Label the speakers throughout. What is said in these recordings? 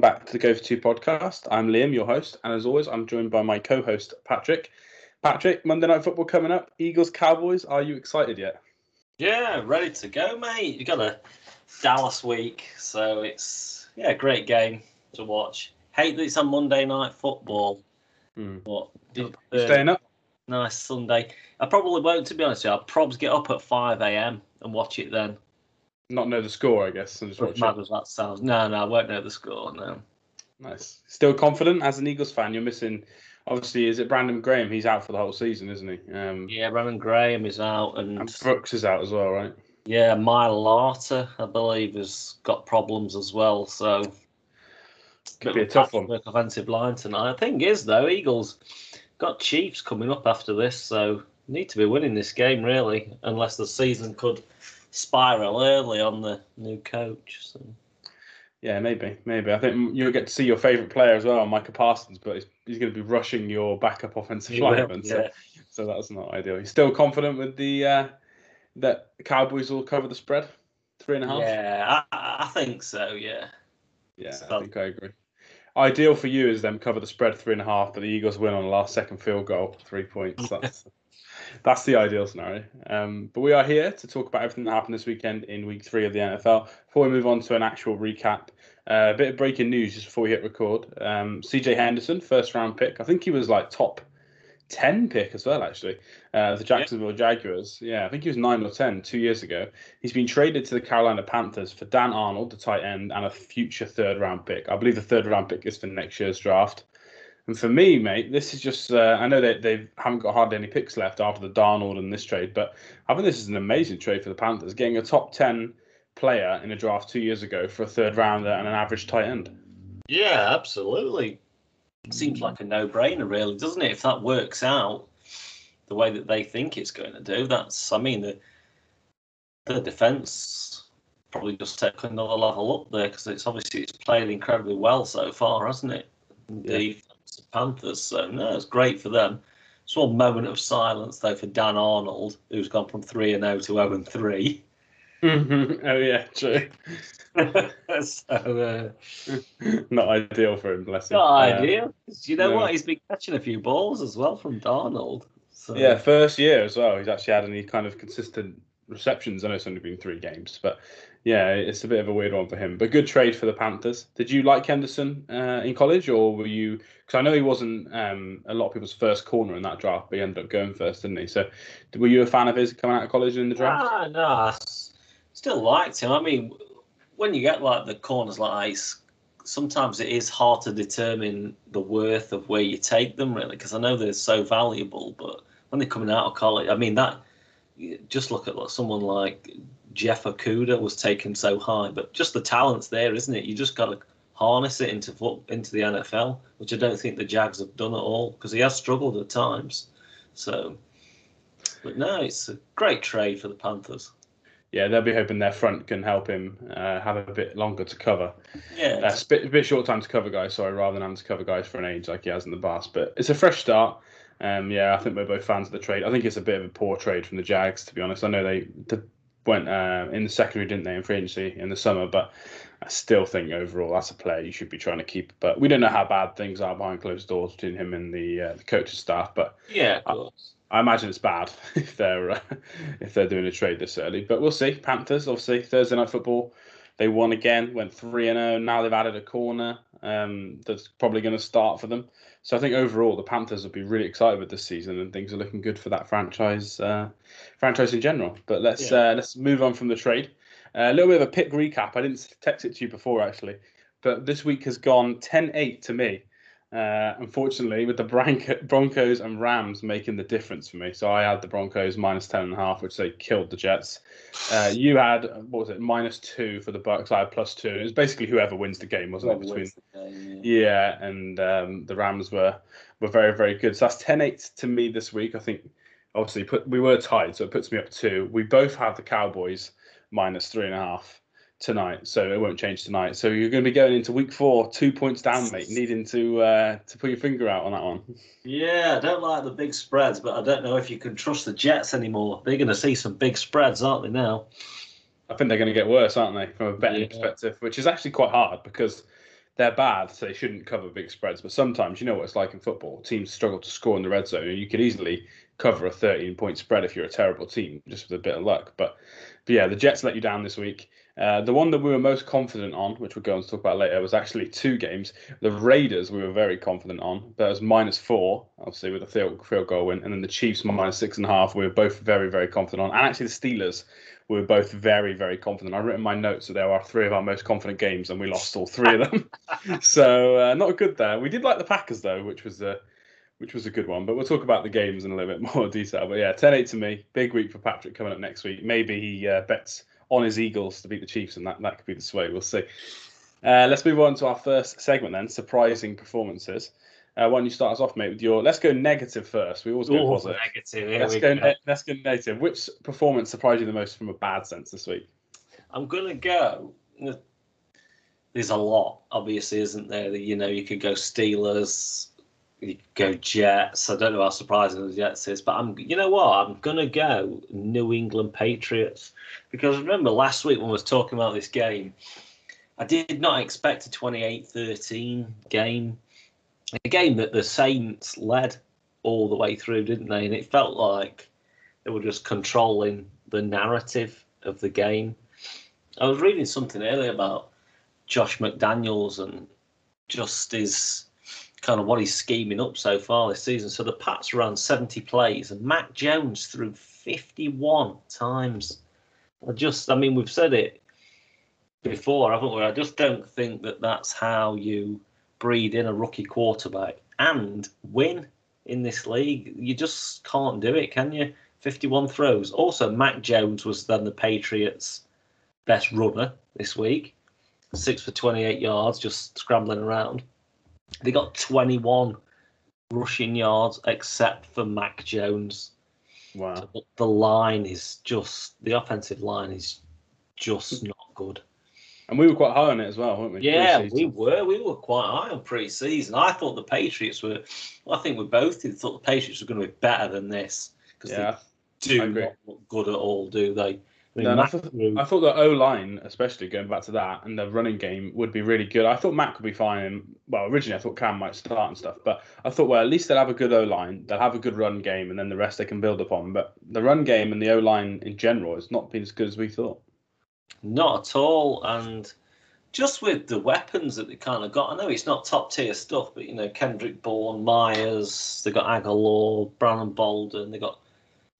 Speaker 1: welcome back to the Go for Two podcast. I'm Liam, your host, and as always, I'm joined by my co-host Patrick. Patrick, Monday Night Football coming up. Eagles Cowboys. Are you excited yet?
Speaker 2: Yeah, ready to go, mate. You got a Dallas week, so it's yeah, great game to watch. Hate that it's on Monday Night Football,
Speaker 1: Hmm.
Speaker 2: but
Speaker 1: You staying up?
Speaker 2: nice Sunday. I probably won't, to be honest. with you. I'll probably get up at five a.m. and watch it then.
Speaker 1: Not know the score, I guess. And just
Speaker 2: As
Speaker 1: watch
Speaker 2: mad
Speaker 1: it.
Speaker 2: as that sounds. No, no, I won't know the score. No.
Speaker 1: Nice. Still confident as an Eagles fan. You're missing. Obviously, is it Brandon Graham? He's out for the whole season, isn't he? Um,
Speaker 2: Yeah, Brandon Graham is out, and
Speaker 1: and Brooks is out as well, right?
Speaker 2: yeah, Mailata, I believe, has got problems as well. So
Speaker 1: Could be a tough one.
Speaker 2: Offensive line tonight. Thing is, though, Eagles got Chiefs coming up after this, so need to be winning this game really, unless the season could spiral early on the new coach. So.
Speaker 1: Yeah, maybe, maybe. I think you'll get to see your favourite player as well, Micah Parsons, but he's, he's going to be rushing your backup offensive
Speaker 2: He
Speaker 1: lineman. So,
Speaker 2: yeah.
Speaker 1: so that's not ideal. He's still confident with the uh, that Cowboys will cover the spread, three and a half.
Speaker 2: Yeah, I, I think so. Yeah,
Speaker 1: Yeah, I think I agree. Ideal for you is them cover the spread three and a half, but the Eagles win on the last second field goal, three points. That's that's the ideal scenario. Um, but we are here to talk about everything that happened this weekend in week three of the NFL. Before we move on to an actual recap, uh, a bit of breaking news just before we hit record. Um, CJ Henderson, first round pick. I think he was like top 10 pick as well, actually. Uh, the Jacksonville Jaguars. Yeah, I think he was 9 or 10 two years ago. He's been traded to the Carolina Panthers for Dan Arnold, the tight end, and a future third round pick. I believe the third round pick is for next year's draft. And for me, mate, this is just, uh, I know that they haven't got hardly any picks left after the Darnold and this trade, but I think this is an amazing trade for the Panthers, getting a top 10 player in a draft two years ago for a third rounder and an average tight end.
Speaker 2: yeah, absolutely. Seems like a no-brainer, really, doesn't it? If that works out the way that they think it's going to do, that's. I mean, the the defense probably just take another level up there because it's obviously it's played incredibly well so far, hasn't it?
Speaker 1: Yeah.
Speaker 2: The Panthers. So no, it's great for them. Small moment of silence though for Dan Arnold, who's gone from three and zero to zero and three.
Speaker 1: oh, yeah, true.
Speaker 2: so uh,
Speaker 1: Not ideal for him, bless him.
Speaker 2: not
Speaker 1: Uh,
Speaker 2: ideal. You know
Speaker 1: no.
Speaker 2: what? He's been catching a few balls as well from Darnold. So
Speaker 1: Yeah, first year as well. He's actually had any kind of consistent receptions. I know it's only been three games, but yeah, it's a bit of a weird one for him. But good trade for the Panthers. Did you like Henderson uh, in college, or were you? Because I know he wasn't um, a lot of people's first corner in that draft, but he ended up going first, didn't he? So, were you a fan of his coming out of college in the draft?
Speaker 2: Ah, no, I still liked him. I mean, when you get like the corners like ice, sometimes it is hard to determine the worth of where you take them, really, because I know they're so valuable. But when they're coming out of college, I mean, that just look at like, someone like Jeff Okudah was taken so high, but just the talent's there, isn't it? You just got to harness it into foot into the NFL, which I don't think the Jags have done at all because he has struggled at times. So, but no, it's a great trade for the Panthers.
Speaker 1: Yeah, they'll be hoping their front can help him uh, have a bit longer to cover.
Speaker 2: Yeah,
Speaker 1: That's a bit, a bit short time to cover guys, sorry, rather than having to cover guys for an age like he has in the past. But it's a fresh start. Um, yeah, I think we're both fans of the trade. I think it's a bit of a poor trade from the Jags, to be honest. I know they, they went uh, in the secondary, didn't they, in free agency in the summer, but I still think overall that's a player you should be trying to keep. But we don't know how bad things are behind closed doors between him and the uh, the coaching staff. But
Speaker 2: yeah, course.
Speaker 1: I imagine it's bad if they're uh, if they're doing a trade this early. But we'll see. Panthers, obviously, Thursday night football. They won again, went three and zero. Now they've added a corner. Um, that's probably going to start for them. So I think overall the Panthers will be really excited with this season, and things are looking good for that franchise, uh, franchise in general. But let's
Speaker 2: Yeah.
Speaker 1: uh, let's move on from the trade. Uh, a little bit of a pick recap. I didn't text it to you before actually, but this week has gone 10-8 to me. Uh, unfortunately, with the Bronco- Broncos and Rams making the difference for me. So I had the Broncos minus ten and a half, which they killed the Jets. Uh, you had what was it minus two for the Bucks. I had plus two. It was basically whoever wins the game, wasn't it? Between yeah, and um, the Rams were were very very good. So that's 10-8 to me this week. I think obviously put we were tied, so it puts me up two. We both have the Cowboys minus three and a half tonight, so it won't change tonight. So you're going to be going into week four, two points down, mate, needing to uh, to put your finger out on that one.
Speaker 2: Yeah, I don't like the big spreads, but I don't know if you can trust the Jets anymore. They're going to see some big spreads, aren't they now?
Speaker 1: I think they're going to get worse, aren't they, from a betting
Speaker 2: Yeah.
Speaker 1: perspective, which is actually quite hard because they're bad, so they shouldn't cover big spreads. But sometimes, you know what it's like in football. Teams struggle to score in the red zone, and you could easily cover a 13 point spread if you're a terrible team, just with a bit of luck. But, but yeah, the Jets let you down this week. Uh, the one that we were most confident on, which we're going to talk about later, was actually two games. The Raiders we were very confident on, but it was minus four, obviously with a field, field goal win, and then the Chiefs minus six and a half. We were both very, very confident on, and actually the Steelers we were both very, very confident. I've written my notes that there are three of our most confident games, and we lost all three of them. so uh, not good there. We did like the Packers though, which was a which was a good one. But we'll talk about the games in a little bit more detail. But yeah, 10-8 to me. Big week for Patrick coming up next week. Maybe he uh, bets on his Eagles to beat the Chiefs, and that that could be the sway. We'll see. Uh, let's move on to our first segment then. Surprising performances. Uh, why don't you start us off, mate, with your? Let's go negative first. We always go
Speaker 2: Ooh,
Speaker 1: positive.
Speaker 2: negative.
Speaker 1: Let's go.
Speaker 2: go.
Speaker 1: Ne- let's go negative. Which performance surprised you the most from a bad sense this week?
Speaker 2: I'm gonna go. There's a lot, obviously, isn't there? You know, you could go Steelers, you go Jets. I don't know how surprising the Jets is, but I'm. You know what? I'm gonna go New England Patriots because remember last week when we was talking about this game, I did not expect a 28-13 game, a game that the Saints led all the way through, didn't they? And it felt like they were just controlling the narrative of the game. I was reading something earlier about Josh McDaniels and just his kind of what he's scheming up so far this season. So the Pats ran 70 plays and Mac Jones threw 51 times. I just, I mean, we've said it before, haven't we? I just don't think that that's how you breed in a rookie quarterback and win in this league. You just can't do it, can you? 51 throws. Also, Mac Jones was then the Patriots' best runner this week. Six for 28 yards, just scrambling around. They got 21 rushing yards except for Mac Jones.
Speaker 1: Wow.
Speaker 2: The line is just, the offensive line is just hmm. not good.
Speaker 1: And we were quite high on it as well, weren't we?
Speaker 2: Yeah,
Speaker 1: Pre-season.
Speaker 2: we were. We were quite high on pre-season. I thought the Patriots were. Well, I think we both did. Thought the Patriots were going to be better than this because
Speaker 1: Yeah.
Speaker 2: they do not look good at all, do they? I mean,
Speaker 1: No, and I thought,
Speaker 2: threw-
Speaker 1: I thought the O line, especially going back to that, and the running game would be really good. I thought Mac could be fine. And, well, originally I thought Cam might start and stuff, but I thought, well, at least they'll have a good O line, they'll have a good run game, and then the rest they can build upon. But the run game and the O line in general has not been as good as we thought.
Speaker 2: Not at all. And just with the weapons that they kind of got, I know it's not top tier stuff, but you know, Kendrick Bourne, Meyers, they got Agholor, Brandon Bolden, they got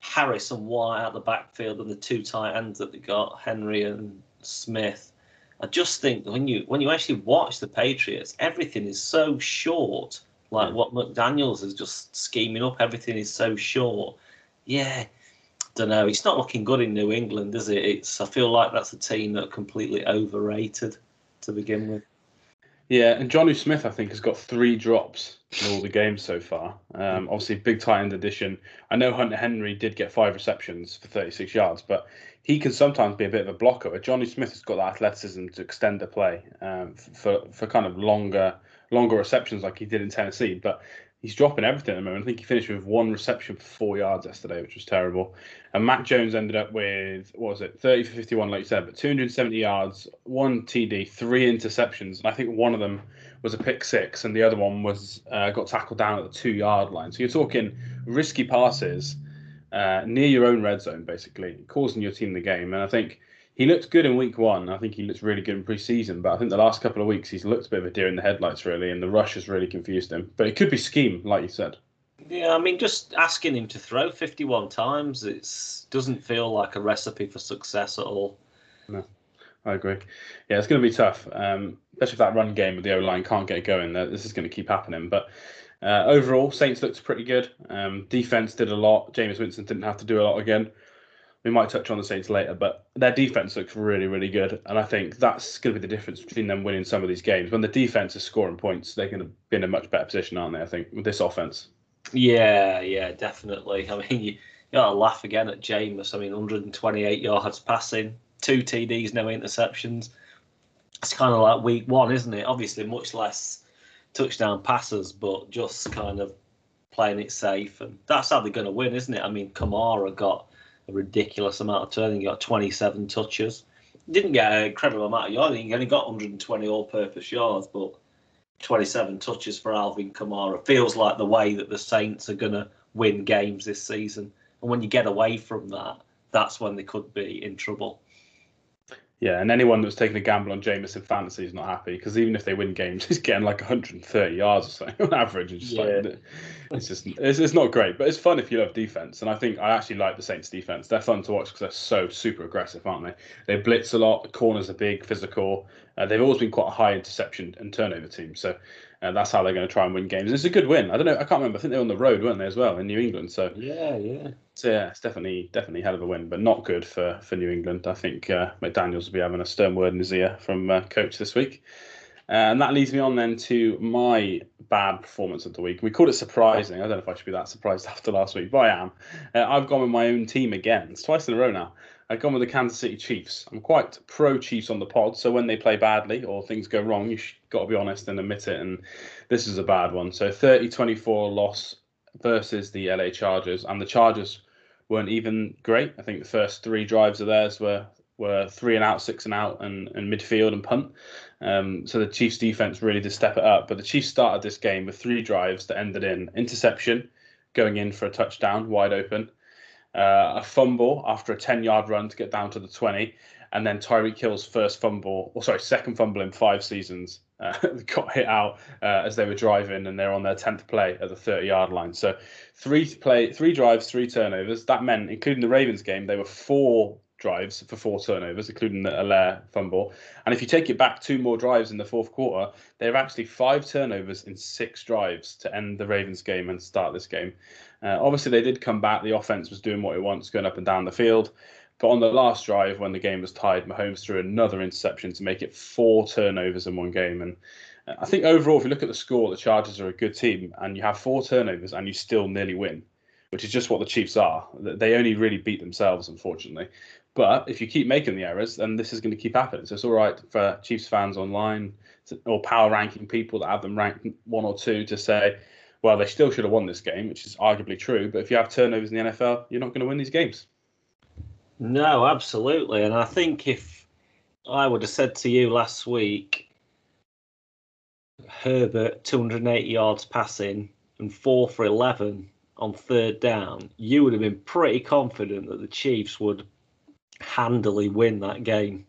Speaker 2: Harris and White out the backfield, and the two tight ends that they got, Henry and Smith. I just think when you when you actually watch the Patriots, everything is so short. Like
Speaker 1: Mm.
Speaker 2: what McDaniel's is just scheming up, everything is so short. Yeah, don't know. It's not looking good in New England, is it? It's. I feel like that's a team that are completely overrated to begin with.
Speaker 1: Yeah, and Jonnu Smith, I think, has got three drops in all the games so far. Um, obviously, big tight end addition. I know Hunter Henry did get five receptions for 36 yards, but he can sometimes be a bit of a blocker. But Jonnu Smith has got that athleticism to extend the play um, for for kind of longer longer receptions like he did in Tennessee. But he's dropping everything at the moment. I think he finished with one reception for four yards yesterday, which was terrible. And Mac Jones ended up with what was it, 30 for 51, like you said, but 270 yards, one TD, three interceptions, and I think one of them was a pick six, and the other one was uh, got tackled down at the two yard line. So you're talking risky passes uh, near your own red zone, basically causing your team the game. And I think he looked good in week one. I think he looks really good in preseason, but I think the last couple of weeks he's looked a bit of a deer in the headlights, really, and the rush has really confused him. But it could be scheme, like you said.
Speaker 2: Yeah, I mean, just asking him to throw 51 times, it doesn't feel like a recipe for success at all.
Speaker 1: No, I agree. Yeah, it's going to be tough, um, especially if that run game with the O line can't get going. This is going to keep happening. But uh, overall, Saints looked pretty good. Um, defense did a lot. Jameis Winston didn't have to do a lot again. We might touch on the Saints later, but their defense looks really, really good, and I think that's going to be the difference between them winning some of these games. When the defense is scoring points, they're going to be in a much better position, aren't they? I think with this offense.
Speaker 2: Yeah, yeah, definitely. I mean, you, you got to laugh again at Jameis. I mean, 128 yards passing, two TDs, no interceptions. It's kind of like week one, isn't it? Obviously, much less touchdown passes, but just kind of playing it safe. And that's how they're going to win, isn't it? I mean, Kamara got a ridiculous amount of turning, he got 27 touches. Didn't get an incredible amount of yards, he only got 120 all purpose yards, but 27 touches for Alvin Kamara feels like the way that the Saints are going to win games this season. And when you get away from that, that's when they could be in trouble.
Speaker 1: Yeah, and anyone that's taking a gamble on Jameis in fantasy is not happy because even if they win games, he's getting like 130 yards or something on average. It's just yeah. like it's just it's, it's not great, but it's fun if you love defense. And I think I actually like the Saints defense. They're fun to watch because they're so super aggressive, aren't they? They blitz a lot. The corners are big, physical. Uh, they've always been quite a high interception and turnover team. So uh, that's how they're going to try and win games. And It's a good win. I don't know. I can't remember. I think they're on the road, weren't they, as well in New England? So
Speaker 2: yeah, yeah.
Speaker 1: So yeah, it's definitely definitely hell of a win, but not good for for New England. I think uh, McDaniel's will be having a stern word in his ear from uh, coach this week. Uh, and that leads me on then to my bad performance of the week. We called it surprising. I don't know if I should be that surprised after last week, but I am. Uh, I've gone with my own team again. It's twice in a row now. I've gone with the Kansas City Chiefs. I'm quite pro Chiefs on the pod, so when they play badly or things go wrong, you've got to be honest and admit it. And this is a bad one. So 30 24 loss versus the LA Chargers. And the Chargers weren't even great. I think the first three drives of theirs were were three and out, six and out, and, and midfield and punt. Um, so the Chiefs defense really did step it up. But the Chiefs started this game with three drives that ended in interception, going in for a touchdown, wide open, uh, a fumble after a 10 yard run to get down to the 20, and then Tyreek Hill's first fumble, or sorry, second fumble in five seasons, uh, got hit out uh, as they were driving, and they're on their 10th play at the 30 yard line. So three play, three drives, three turnovers. That meant, including the Ravens game, they were four drives for four turnovers, including the Helaire fumble. And if you take it back two more drives in the fourth quarter, they have actually five turnovers in six drives to end the Ravens game and start this game. Uh, obviously, they did come back. The offense was doing what it wants, going up and down the field. But on the last drive, when the game was tied, Mahomes threw another interception to make it four turnovers in one game. And uh, I think overall, if you look at the score, the Chargers are a good team, and you have four turnovers and you still nearly win, which is just what the Chiefs are. They only really beat themselves, unfortunately. But if you keep making the errors, then this is going to keep happening. So it's all right for Chiefs fans online or power ranking people that have them ranked one or two to say, well, they still should have won this game, which is arguably true. But if you have turnovers in the NFL, you're not going to win these games.
Speaker 2: No, absolutely. And I think if I would have said to you last week, Herbert 280 yards passing and four for 11 on third down, you would have been pretty confident that the Chiefs would handily win that game.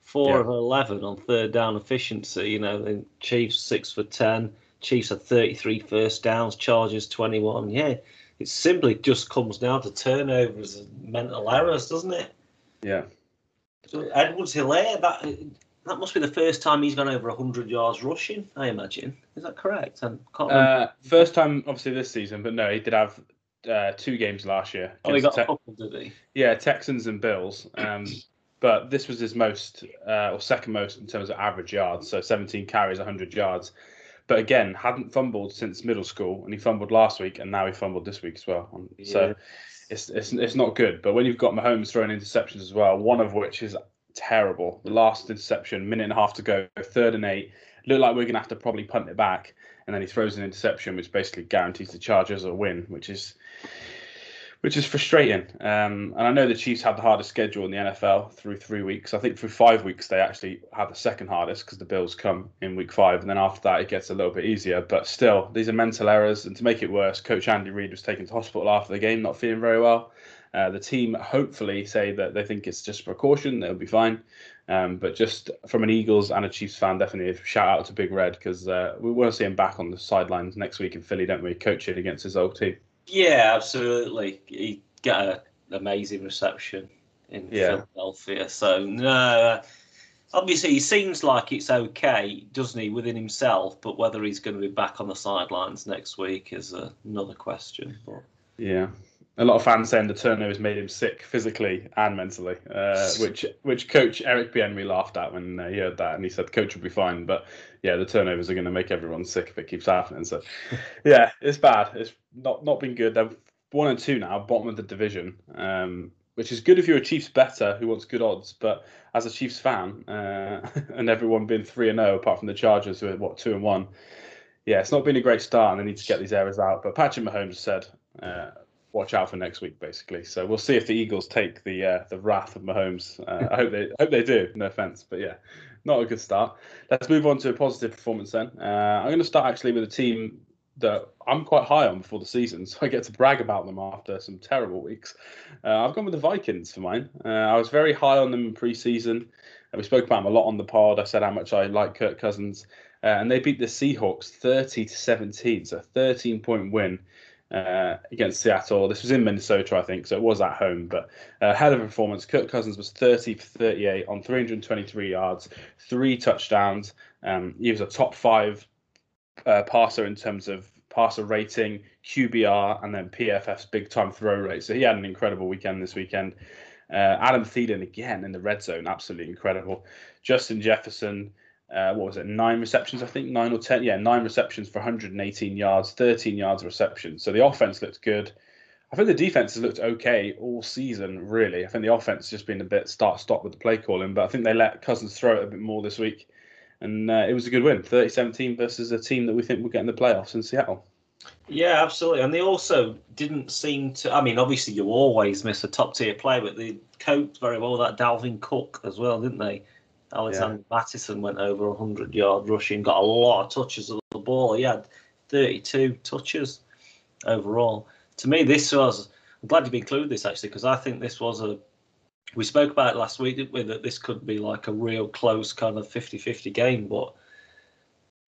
Speaker 2: Four yeah. of 11 on third down efficiency. You know, the Chiefs six for 10 Chiefs had 33 first downs, Chargers 21. Yeah, it simply just comes down to turnovers and mental errors, doesn't it?
Speaker 1: Yeah.
Speaker 2: So Edwards Helaire, that that must be the first time he's gone over 100 yards rushing, I imagine. Is that correct?
Speaker 1: Uh, first time, obviously, this season, but no, he did have uh, two games last year.
Speaker 2: Oh, he got te- a couple, did he?
Speaker 1: Yeah, Texans and Bills. Um, but this was his most, uh, or second most in terms of average yards. So 17 carries, 100 yards. But again, hadn't fumbled since middle school, and he fumbled last week, and now he fumbled this week as well. Yeah. So it's, it's it's not good. But when you've got Mahomes throwing interceptions as well, one of which is terrible. The last interception, minute and a half to go, third and eight. Looked like we're gonna have to probably punt it back, and then he throws an interception, which basically guarantees the Chargers a win, which is which is frustrating. Um, and I know the Chiefs had the hardest schedule in the NFL through three weeks. I think through five weeks they actually had the second hardest because the Bills come in week five, and then after that it gets a little bit easier. But still, these are mental errors, and to make it worse, Coach Andy Reid was taken to hospital after the game, not feeling very well. Uh, the team hopefully say that they think it's just precaution; they'll be fine. Um, but just from an Eagles and a Chiefs fan, definitely a shout out to Big Red because uh, we want to see him back on the sidelines next week in Philly, don't we? Coaching against his old team.
Speaker 2: Yeah, absolutely. He got an amazing reception in yeah. Philadelphia. So no, obviously he seems like it's okay, doesn't he, within himself? But whether he's going to be back on the sidelines next week is another question. But
Speaker 1: yeah, a lot of fans saying the turnovers made him sick physically and mentally, uh, which which coach Eric Bieniemy laughed at when uh, he heard that, and he said the coach will be fine, but yeah, the turnovers are going to make everyone sick if it keeps happening. So yeah, it's bad. It's not not been good. They're one and two now, bottom of the division, um, which is good if you're a Chiefs better who wants good odds, but as a Chiefs fan uh, and everyone being three and zero oh, apart from the Chargers who are what two and one. Yeah, it's not been a great start, and they need to get these errors out. But Patrick Mahomes said, uh, watch out for next week, basically. So we'll see if the Eagles take the uh, the wrath of Mahomes. Uh, I hope they I hope they do. No offense, but yeah, not a good start. Let's move on to a positive performance then. Uh, I'm going to start actually with a team that I'm quite high on before the season, so I get to brag about them after some terrible weeks. Uh, I've gone with the Vikings for mine. Uh, I was very high on them in pre-season. we spoke about them a lot on the pod. I said how much I like Kirk Cousins, uh, and they beat the Seahawks 30 to 17, so a 13 point win uh, against Seattle. This was in Minnesota, I think, so it was at home, but uh, hell of a performance. Kirk Cousins was 30 for 38 on 323 yards, three touchdowns. Um, he was a top five uh, passer in terms of passer rating, QBR, and then PFF's big time throw rate. So he had an incredible weekend this weekend. Uh, Adam Thielen again in the red zone, absolutely incredible. Justin Jefferson, uh, what was it, nine receptions, I think, nine or 10? Yeah, nine receptions for 118 yards, 13 yards of reception. So the offense looked good. I think the defense has looked okay all season, really. I think the offense has just been a bit start stop with the play calling, but I think they let Cousins throw it a bit more this week. And uh, it was a good win 30 17 versus a team that we think will get in the playoffs in Seattle.
Speaker 2: Yeah, absolutely. And they also didn't seem to. I mean, obviously, you always miss a top tier player, but they coped very well with that Dalvin Cook as well, didn't they? Alexander yeah. Mattison went over 100 yard rushing, got a lot of touches of the ball. He had 32 touches overall. To me, this was. I'm glad you included this actually because I think this was a. We spoke about it last week, didn't we? That this could be like a real close kind of 50 50 game. But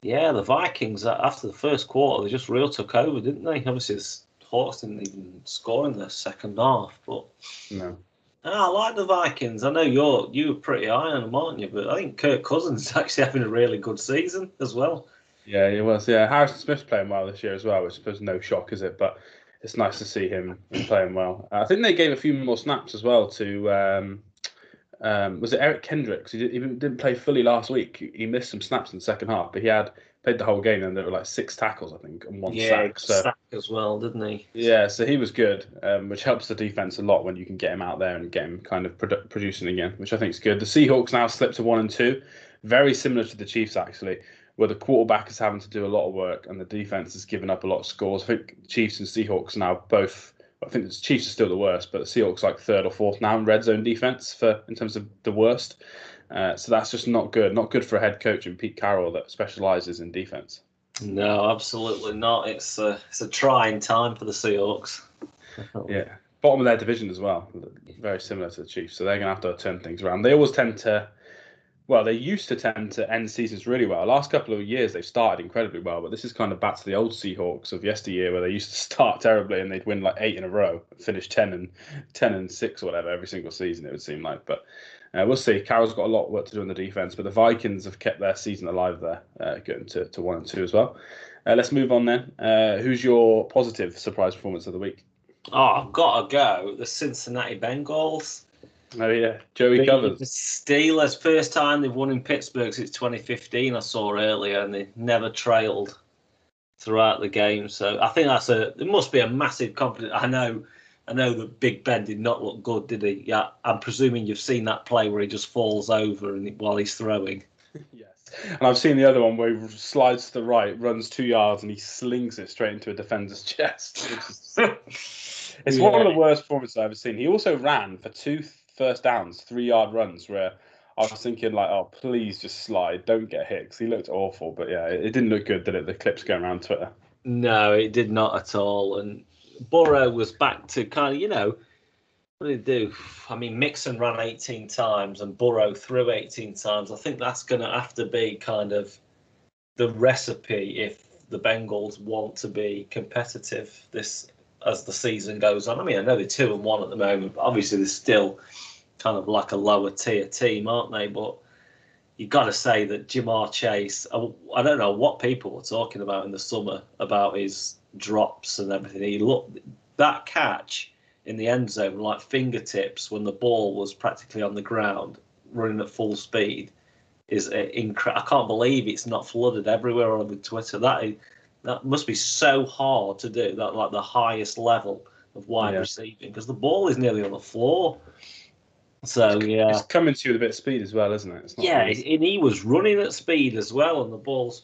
Speaker 2: yeah, the Vikings, uh, after the first quarter, they just real took over, didn't they? Obviously, the Hawks didn't even score in the second half. But
Speaker 1: no.
Speaker 2: I like the Vikings. I know you're you were pretty high on them, aren't you? But I think Kirk Cousins is actually having a really good season as well.
Speaker 1: Yeah, he was. Yeah, Harrison Smith's playing well this year as well, which I no shock, is it? But it's nice to see him playing well. I think they gave a few more snaps as well to. Um, um, was it Eric Kendricks? He, did, he didn't play fully last week. He missed some snaps in the second half, but he had played the whole game and there were like six tackles, I think, and one
Speaker 2: yeah,
Speaker 1: sack. So
Speaker 2: sack as well, didn't he?
Speaker 1: Yeah, so he was good, um, which helps the defense a lot when you can get him out there and get him kind of produ- producing again, which I think is good. The Seahawks now slipped to one and two, very similar to the Chiefs actually, where the quarterback is having to do a lot of work and the defense has given up a lot of scores. I think Chiefs and Seahawks now both. I think the Chiefs are still the worst, but the Seahawks like third or fourth now in red zone defense for in terms of the worst. Uh, so that's just not good. Not good for a head coach and Pete Carroll that specializes in defense.
Speaker 2: No, absolutely not. It's a it's a trying time for the Seahawks.
Speaker 1: yeah, bottom of their division as well. Very similar to the Chiefs, so they're going to have to turn things around. They always tend to, well, they used to tend to end seasons really well. Last couple of years they've started incredibly well, but this is kind of back to the old Seahawks of yesteryear where they used to start terribly and they'd win like eight in a row, finish ten and ten and six or whatever every single season. It would seem like, but uh, we'll see. Carroll's got a lot of work to do on the defense, but the Vikings have kept their season alive there, uh, getting to, to one and two as well. Uh, let's move on then. Uh, who's your positive surprise performance of the week?
Speaker 2: Oh, I've got to go. The Cincinnati Bengals.
Speaker 1: Oh yeah, Joey covers.
Speaker 2: The Steelers first time they've won in Pittsburgh since 2015. I saw earlier, and they never trailed throughout the game. So I think that's a. It must be a massive confidence. I know I know that Big Ben did not look good, did he? Yeah, I'm presuming you've seen that play where he just falls over and while he's throwing.
Speaker 1: yes, and I've seen the other one where he slides to the right, runs two yards, and he slings it straight into a defender's chest. it's yeah. one of the worst performances I've ever seen. He also ran for two first downs, three yard runs where. I was thinking like, oh, please just slide, don't get hit. Cause he looked awful, but yeah, it, it didn't look good, did it? The clips going around Twitter.
Speaker 2: No, it did not at all. And Burrow was back to kind of, you know, what did he do? I mean, Mixon ran 18 times and Burrow threw 18 times. I think that's going to have to be kind of the recipe if the Bengals want to be competitive this as the season goes on. I mean, I know they're two and one at the moment, but obviously they're still kind of like a lower tier team, aren't they? But you've got to say that Ja'Marr Chase. I don't know what people were talking about in the summer about his drops and everything. He looked that catch in the end zone like fingertips when the ball was practically on the ground, running at full speed, is incredible. I can't believe it's not flooded everywhere on the Twitter. That is, that must be so hard to do. That like the highest level of wide yeah. receiving because the ball is nearly on the floor. So yeah,
Speaker 1: it's coming to you with a bit of speed as well, isn't it?
Speaker 2: yeah, and he was running at speed as well, and the ball's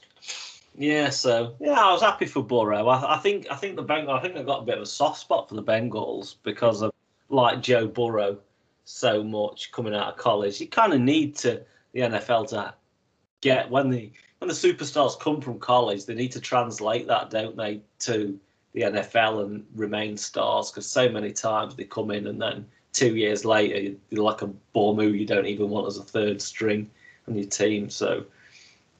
Speaker 2: yeah, so yeah, I was happy for Burrow. I, I think I think the Bengals. I think they've got a bit of a soft spot for the Bengals because of like Joe Burrow so much coming out of college. You kind of need to the NFL to get when the when the superstars come from college, they need to translate that, don't they, to the NFL and remain stars? Because so many times they come in and then two years later you're like a Bormu you don't even want as a third string on your team. So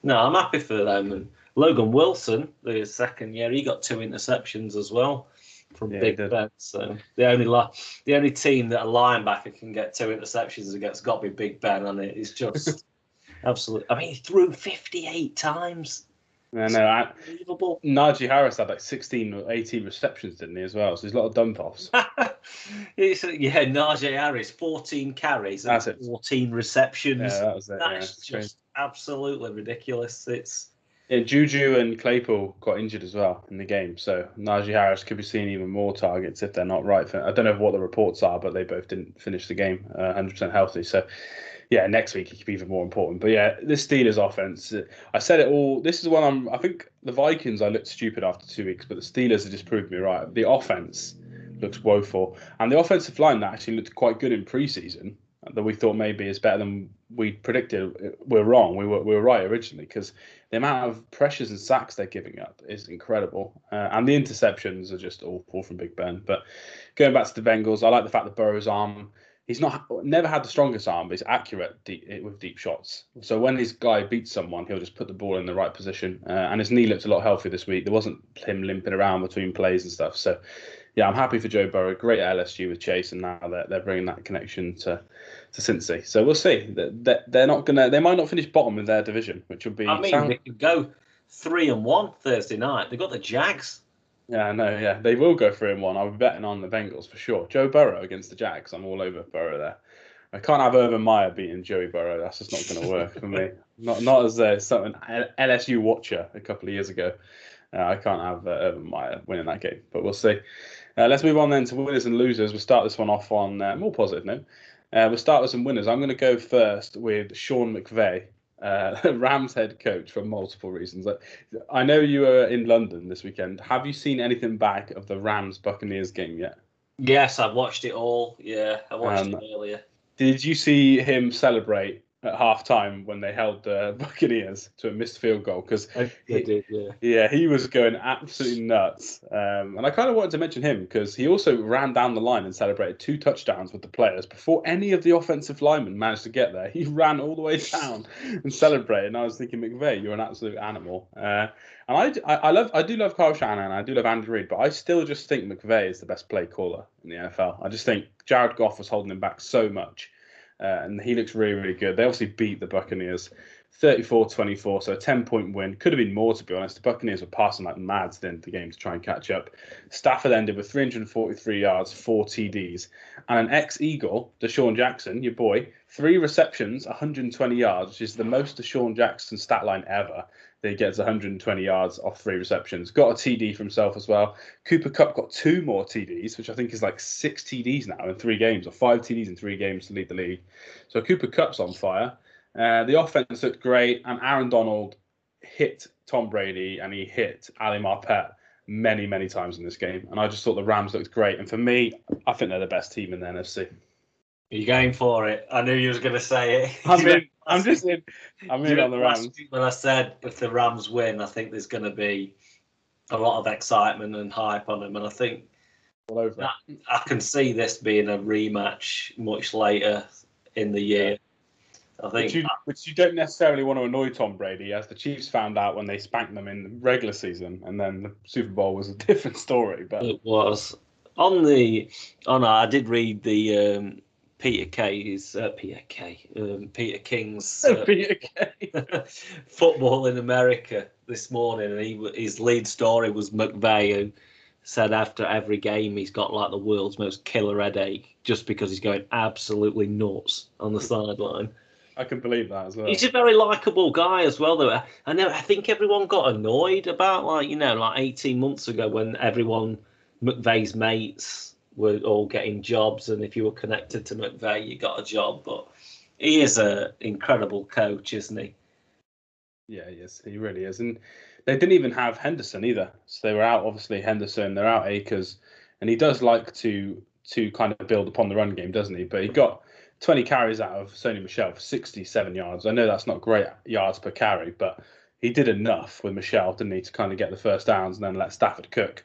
Speaker 2: no, I'm happy for them. And Logan Wilson, the second year, he got two interceptions as well from
Speaker 1: Yeah,
Speaker 2: Big. Ben. So the only li- the only team that a linebacker can get two interceptions against got to be Big Ben, and it is just absolutely. I mean, he threw 58 times.
Speaker 1: I know. I,
Speaker 2: Unbelievable.
Speaker 1: Najee Harris had like 16 or 18 receptions, didn't he, as well? So there's a lot of dump offs.
Speaker 2: Yeah, Najee Harris, 14 carries and
Speaker 1: That's it.
Speaker 2: 14 receptions.
Speaker 1: Yeah, that was it. Yeah,
Speaker 2: That's
Speaker 1: crazy.
Speaker 2: just absolutely ridiculous. It's
Speaker 1: Yeah, Juju and Claypool got injured as well in the game, so Najee Harris could be seeing even more targets if they're not right. I don't know what the reports are, but they both didn't finish the game uh, 100% healthy. So, yeah, next week he could be even more important. But yeah, this Steelers offense, I said it all. This is one I'm. I think the Vikings I looked stupid after two weeks, but the Steelers have just proved me right. The offense looks woeful, and the offensive line that actually looked quite good in preseason. That we thought maybe is better than we predicted. We're wrong. We were we were right originally because the amount of pressures and sacks they're giving up is incredible, uh, and the interceptions are just awful from Big Ben. But going back to the Bengals, I like the fact that Burrow's arm. He's not never had the strongest arm, but he's accurate deep, with deep shots. So when his guy beats someone, he'll just put the ball in the right position. Uh, and his knee looked a lot healthier this week. There wasn't him limping around between plays and stuff. So yeah, I'm happy for Joe Burrow. Great at LSU with Chase, and now they're, they're bringing that connection to to Cincy. So we'll see. They're, they're not gonna. They might not finish bottom in their division, which would be.
Speaker 2: I mean,
Speaker 1: sound-
Speaker 2: they could go three and one Thursday night. They got the Jags.
Speaker 1: Yeah, no, yeah, they will go three and one. I'm betting on the Bengals for sure. Joe Burrow against the Jags. I'm all over Burrow there. I can't have Urban Meyer beating Joey Burrow. That's just not going to work for me. Not not as uh, something LSU watcher a couple of years ago. Uh, I can't have uh, Urban Meyer winning that game, but we'll see. Uh, let's move on then to winners and losers. We'll start this one off on uh, more positive note. Uh, we'll start with some winners. I'm going to go first with Sean McVay, uh, Rams head coach, for multiple reasons. I know you were in London this weekend. Have you seen anything back of the Rams Buccaneers game yet?
Speaker 2: Yes, I've watched it all. Yeah, I watched
Speaker 1: Um,
Speaker 2: it earlier.
Speaker 1: Did you see him celebrate at half time when they held the Buccaneers to a missed field goal? Because
Speaker 2: yeah.
Speaker 1: yeah, he was going absolutely nuts. Um, and I kind of wanted to mention him because he also ran down the line and celebrated two touchdowns with the players before any of the offensive linemen managed to get there. He ran all the way down and celebrated. And I was thinking, McVay, you're an absolute animal. Uh, and I, I, I love, I do love Kyle Shanahan. I do love Andy Reid, but I still just think McVay is the best play caller in the NFL. I just think Jared Goff was holding him back so much. Uh, and he looks really, really good. They obviously beat the Buccaneers 34 24, so a 10 point win. Could have been more, to be honest. The Buccaneers were passing like mad to the end of the game to try and catch up. Stafford ended with 343 yards, four TDs, and an ex Eagle, DeSean Jackson, your boy, three receptions, 120 yards, which is the most DeSean Jackson stat line ever. That he gets 120 yards off three receptions. Got a TD for himself as well. Cooper Kupp got two more TDs, which I think is like six TDs now in three games, or five TDs in three games to lead the league. So Cooper Kupp's on fire. Uh, the offense looked great, and Aaron Donald hit Tom Brady and he hit Ali Marpet many, many times in this game. And I just thought the Rams looked great. And for me, I think they're the best team in the NFC.
Speaker 2: Are you going for it? I knew you was going to say it.
Speaker 1: I'm in. I'm just in. I'm in on the Rams.
Speaker 2: When I said if the Rams win, I think there's going to be a lot of excitement and hype on them, and I think
Speaker 1: All over. it.
Speaker 2: I can see this being a rematch much later in the year. I think
Speaker 1: Which you, which you don't necessarily want to annoy Tom Brady, as the Chiefs found out when they spanked them in the regular season, and then the Super Bowl was a different story. But
Speaker 2: it was on the. No, I did read the um, Peter K's uh, Peter K um, Peter King's uh,
Speaker 1: Peter Kay.
Speaker 2: football in America this morning, and he his lead story was McVay, who said after every game he's got like the world's most killer headache just because he's going absolutely nuts on the sideline.
Speaker 1: I can believe that as well.
Speaker 2: He's a very likable guy as well, though. I know. I think everyone got annoyed about like you know like eighteen months ago when everyone McVay's mates were all getting jobs, and if you were connected to McVay, you got a job. But he is a incredible coach, isn't he?
Speaker 1: Yeah, he. He really is. And they didn't even have Henderson either. So they were out, obviously, Henderson, they're out Akers, And he does like to to kind of build upon the run game, doesn't he? But he got 20 carries out of Sony Michel for 67 yards. I know that's not great yards per carry, but he did enough with Michel, didn't he, to kind of get the first downs and then let Stafford cook.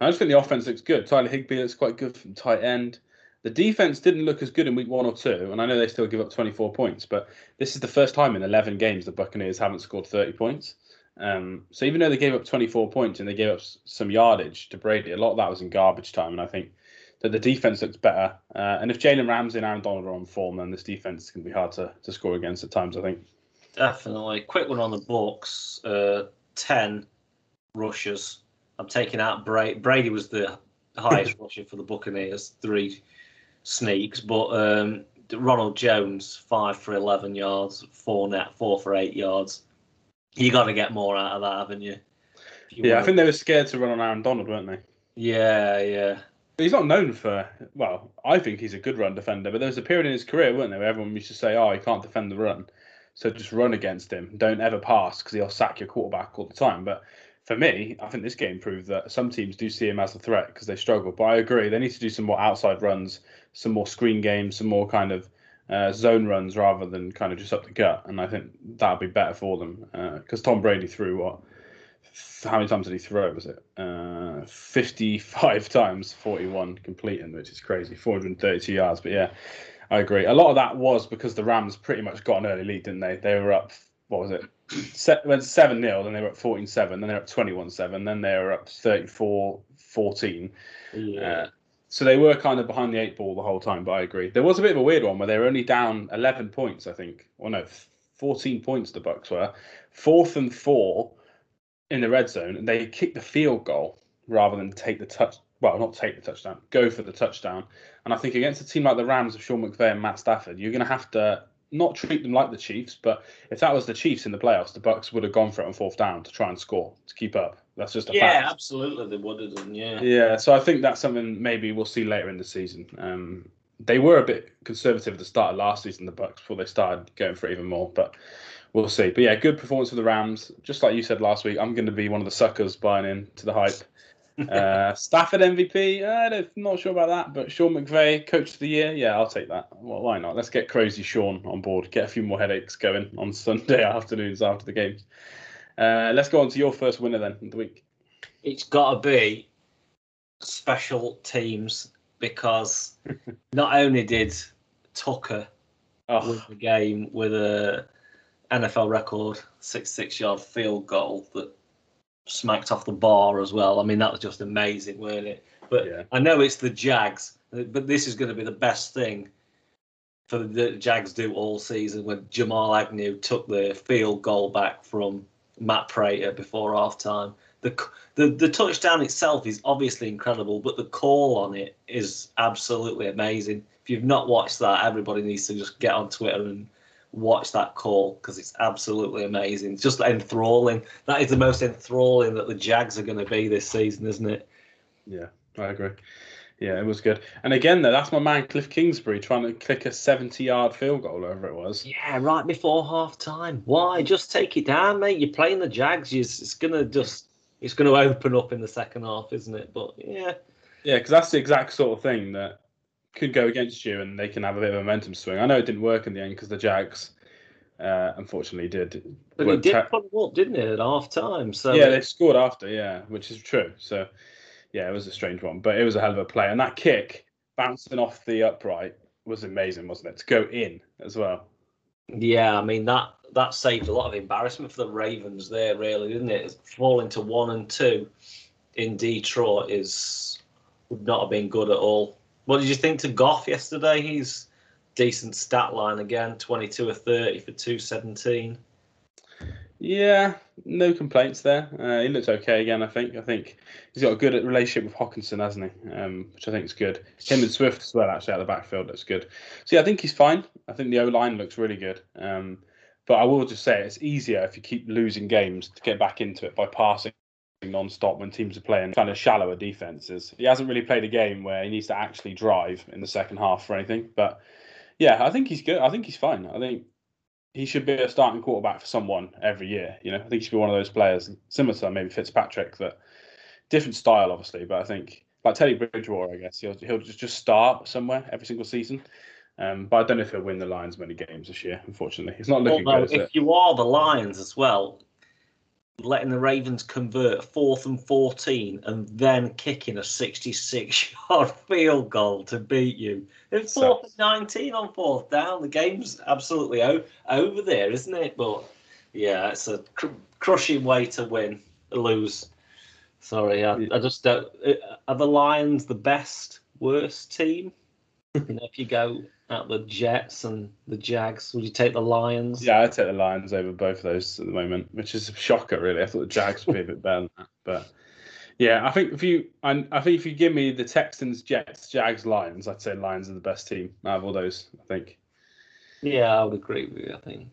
Speaker 1: I just think the offense looks good. Tyler Higbee looks quite good from tight end. The defense didn't look as good in week one or two, and I know they still give up 24 points, but this is the first time in 11 games the Buccaneers haven't scored 30 points. Um, so even though they gave up 24 points and they gave up some yardage to Brady, a lot of that was in garbage time, and I think that the defense looks better. Uh, and if Jalen Ramsey and Aaron Donald are on form, then this defense is going to be hard to, to score against at times, I think.
Speaker 2: Definitely. Quick one on the Bucks. Uh, 10 rushes. I'm taking out Brady. Brady was the highest rusher for the Buccaneers, three sneaks. But um, Ronald Jones, five for 11 yards, four net, four for eight yards. You got to get more out of that, haven't you?
Speaker 1: you yeah. I think they were scared to run on Aaron Donald, weren't they?
Speaker 2: Yeah, yeah.
Speaker 1: He's not known for well. I think he's a good run defender, but there was a period in his career, weren't there, where everyone used to say, "Oh, he can't defend the run," so just run against him. Don't ever pass because he'll sack your quarterback all the time. But for me, I think this game proved that some teams do see him as a threat because they struggle. But I agree, they need to do some more outside runs, some more screen games, some more kind of uh, zone runs rather than kind of just up the gut. And I think that'll be better for them because uh, Tom Brady threw what how many times did he throw? Was it uh, 55 times, 41 completing, which is crazy, 432 yards. But yeah, I agree. A lot of that was because the Rams pretty much got an early lead, didn't they? They were up, what was it? Went 7 0, then they were up 14 7, then they were up 21 7, then they were up 34 14. Yeah. Uh, so they were kind of behind the eight ball the whole time, but I agree. There was a bit of a weird one where they were only down 11 points, I think. Or no, 14 points the Bucks were. Fourth and four in the red zone and they kick the field goal rather than take the touch. Well, not take the touchdown, go for the touchdown. And I think against a team like the Rams of Sean McVay and Matt Stafford, you're going to have to not treat them like the Chiefs, but if that was the Chiefs in the playoffs, the Bucks would have gone for it on fourth down to try and score to keep up. That's just a fact.
Speaker 2: yeah,
Speaker 1: fact.
Speaker 2: absolutely, they would have done. Yeah,
Speaker 1: yeah. So I think that's something maybe we'll see later in the season. Um, they were a bit conservative at the start of last season, the Bucks, before they started going for it even more. But we'll see. But yeah, good performance for the Rams. Just like you said last week, I'm going to be one of the suckers buying in to the hype. Uh, Stafford MVP, uh, I'm not sure about that, but Sean McVay, Coach of the Year, yeah, I'll take that. Well, why not? Let's get crazy Sean on board. Get a few more headaches going on Sunday afternoons after the games. Uh, let's go on to your first winner then of the week.
Speaker 2: It's got to be special teams because not only did Tucker oh. win the game with a NFL record 66 yard field goal that smacked off the bar as well. I mean, that was just amazing, weren't it? But yeah. I know it's the Jags, but this is going to be the best thing for the Jags do all season when Jamal Agnew took the field goal back from Matt Prater before halftime. The, the the touchdown itself is obviously incredible, but the call on it is absolutely amazing. If you've not watched that, everybody needs to just get on Twitter and watch that call because it's absolutely amazing. It's just enthralling. That is the most enthralling that the Jags are going to be this season, isn't it?
Speaker 1: Yeah, I agree. Yeah, it was good. And again, though, that's my man Cliff Kingsbury trying to kick a 70 yard field goal, whatever it was.
Speaker 2: Yeah, right before half time. Why? Just take it down, mate. You're playing the Jags. It's going to just. It's going to open up in the second half, isn't it? But yeah.
Speaker 1: Yeah, because that's the exact sort of thing that could go against you and they can have a bit of a momentum swing. I know it didn't work in the end because the Jags uh, unfortunately did.
Speaker 2: But it did put them up, didn't it, at half time? So
Speaker 1: yeah, they scored after, yeah, which is true. So yeah, it was a strange one, but it was a hell of a play. And that kick bouncing off the upright was amazing, wasn't it? To go in as well.
Speaker 2: Yeah, I mean that that saved a lot of embarrassment for the Ravens there, really, didn't it? Falling to one and two in Detroit is would not have been good at all. What did you think to Goff yesterday? He's decent stat line again 22 or 30 for 217.
Speaker 1: Yeah, no complaints there. Uh, he looks okay again. I think. I think he's got a good relationship with Hockenson, hasn't he? Um, which I think is good. Him and Swift as well, actually, out of the backfield looks good. So yeah, I think he's fine. I think the O line looks really good. Um, but I will just say it's easier if you keep losing games to get back into it by passing non-stop when teams are playing kind of shallower defenses. He hasn't really played a game where he needs to actually drive in the second half for anything. But yeah, I think he's good. I think he's fine. I think he should be a starting quarterback for someone every year. You know, I think he should be one of those players similar to maybe Fitzpatrick, that different style, obviously, but I think like Teddy Bridgewater, I guess he'll he'll just just start somewhere every single season. Um, but I don't know if he'll win the Lions many games this year. Unfortunately, it's not looking
Speaker 2: Although,
Speaker 1: good.
Speaker 2: if you are the Lions as well, letting the Ravens convert fourth and 14 and then kicking a 66 yard field goal to beat you. It's fourth and 19 on fourth down. The game's absolutely o- over there, isn't it? But yeah, it's a cr- crushing way to win, lose. Sorry, I, I just don't. Are the Lions the best, worst team? you know, if you go at the Jets and the Jags, would you take the Lions?
Speaker 1: Yeah, I take the Lions over both of those at the moment, which is a shocker, really. I thought the Jags would be a bit better than that, but yeah, I think if you, I, I think if you give me the Texans, Jets, Jags, Lions, I'd say Lions are the best team out of all those. I think.
Speaker 2: Yeah, I would agree with you. I think.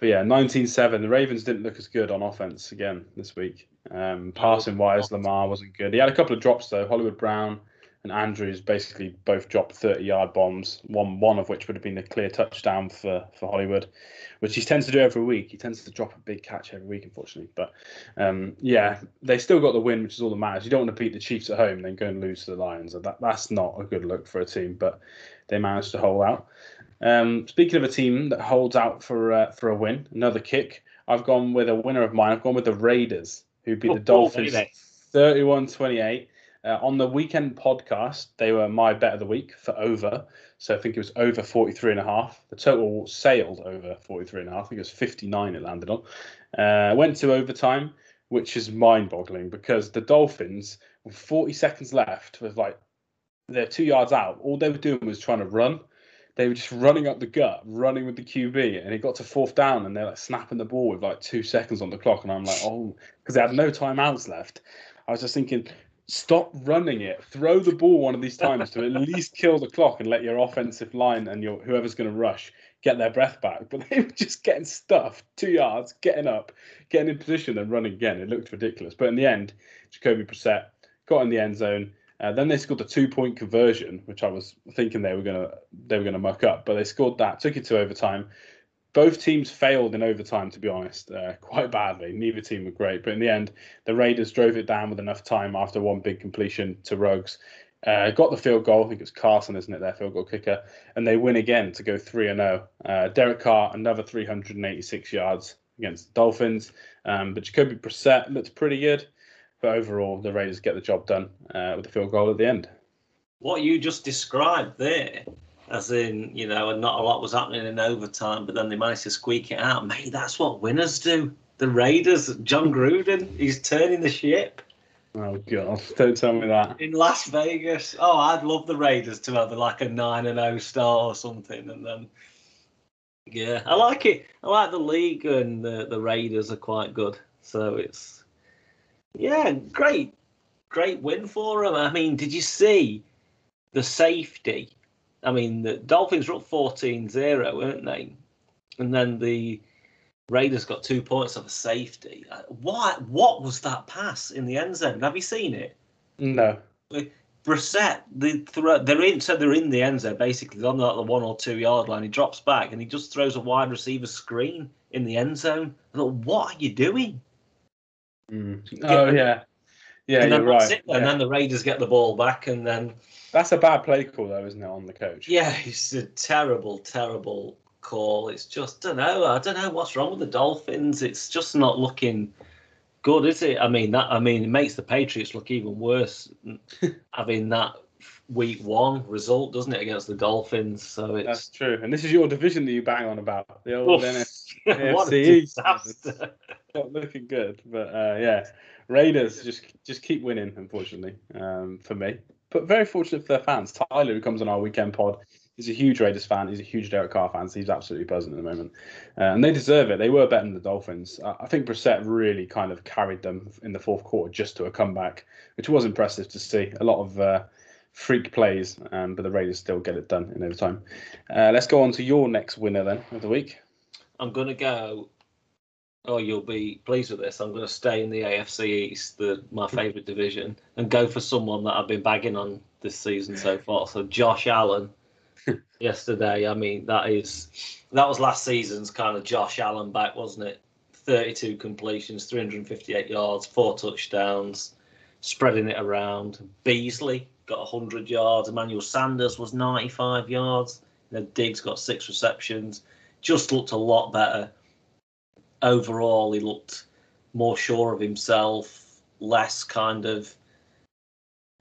Speaker 1: But yeah, 19-7. The Ravens didn't look as good on offense again this week. Um, passing wise, Lamar wasn't good. He had a couple of drops though. Hollywood Brown and Andrews basically both dropped 30-yard bombs. One one of which would have been a clear touchdown for for Hollywood, which he tends to do every week. He tends to drop a big catch every week, unfortunately. But um, yeah, they still got the win, which is all that matters. You don't want to beat the Chiefs at home and then go and lose to the Lions. That that's not a good look for a team. But they managed to hold out. Um, speaking of a team that holds out for uh, for a win, another kick. I've gone with a winner of mine. I've gone with the Raiders, who beat the
Speaker 2: Oh,
Speaker 1: Dolphins
Speaker 2: baby.
Speaker 1: 31-28. Uh, on the weekend podcast, they were my bet of the week for over. So I think it was over 43 and a half. The total sailed over 43 and a half. I think it was 59 it landed on. Uh, went to overtime, which is mind boggling because the Dolphins, with 40 seconds left, with like they're two yards out, all they were doing was trying to run they were just running up the gut, running with the QB, and it got to fourth down, and they're like snapping the ball with like two seconds on the clock, and I'm like, oh, because they had no timeouts left. I was just thinking, stop running it, throw the ball one of these times to at least kill the clock and let your offensive line and your whoever's going to rush get their breath back. But they were just getting stuffed, two yards, getting up, getting in position, and running again. It looked ridiculous, but in the end, Jacoby Brissett got in the end zone. Uh, then they scored a two-point conversion, which I was thinking they were gonna they were gonna muck up, but they scored that, took it to overtime. Both teams failed in overtime, to be honest, uh, quite badly. Neither team were great, but in the end, the Raiders drove it down with enough time after one big completion to Ruggs. Uh, got the field goal. I think it's Carson, isn't it? Their field goal kicker, and they win again to go three and zero. Uh, Derek Carr another 386 yards against the Dolphins, um, but Jacoby Brissett looked pretty good. But overall, the Raiders get the job done uh, with the field goal at the end.
Speaker 2: What you just described there, as in, you know, and not a lot was happening in overtime, but then they managed to squeak it out. Mate, that's what winners do. The Raiders, Jon Gruden, he's turning the ship
Speaker 1: Oh god! Don't tell me that.
Speaker 2: in Las Vegas. Oh, I'd love the Raiders to have like a nine and oh zero start or something, and then yeah, I like it. I like the league, and the the Raiders are quite good. So it's yeah, great, great win for them. I mean, did you see the safety? I mean, the Dolphins were up 14-0, weren't they? And then the Raiders got two points of a safety. Uh, What what was that pass in the end zone? Have you seen it?
Speaker 1: No.
Speaker 2: Brissett, the throw, they're in, so they're in the end zone basically on like the one or two yard line. He drops back and he just throws a wide receiver screen in the end zone. I thought, what are you doing?
Speaker 1: Mm. Oh yeah, yeah,
Speaker 2: and then
Speaker 1: you're right.
Speaker 2: it. And
Speaker 1: Yeah.
Speaker 2: then the Raiders get the ball back, and then
Speaker 1: That's a bad play call, though, isn't it, on the coach?
Speaker 2: yeah, it's a terrible, terrible call. It's just don't know. I don't know what's wrong with the Dolphins. It's just not looking good, is it? I mean that. I mean it makes the Patriots look even worse having that week one result, doesn't it, against the Dolphins? So it's
Speaker 1: That's true. And this is your division that you bang on about. The old
Speaker 2: Oof.
Speaker 1: NF
Speaker 2: what a disaster.
Speaker 1: not looking good. But uh, yeah, Raiders just just keep winning, unfortunately, um, for me. But very fortunate for their fans. Tyler, who comes on our weekend pod, is a huge Raiders fan. He's a huge Derek Carr fan. So he's absolutely buzzing at the moment, uh, and they deserve it. They were better than the Dolphins. I I think Brissett really kind of carried them in the fourth quarter just to a comeback, which was impressive to see. A lot of uh, freak plays, um, but the Raiders still get it done in overtime. Uh, let's go on to your next winner then of the week.
Speaker 2: I'm gonna go. Oh, you'll be pleased with this. I'm going to stay in the AFC East, the my favourite division, and go for someone that I've been bagging on this season so far. So Josh Allen. yesterday, I mean, that is that was last season's kind of Josh Allen back, wasn't it? 32 completions, 358 yards, four touchdowns, spreading it around. Beasley got 100 yards. Emmanuel Sanders was 95 yards. You know, Diggs got six receptions, just looked a lot better. Overall, he looked more sure of himself, less kind of.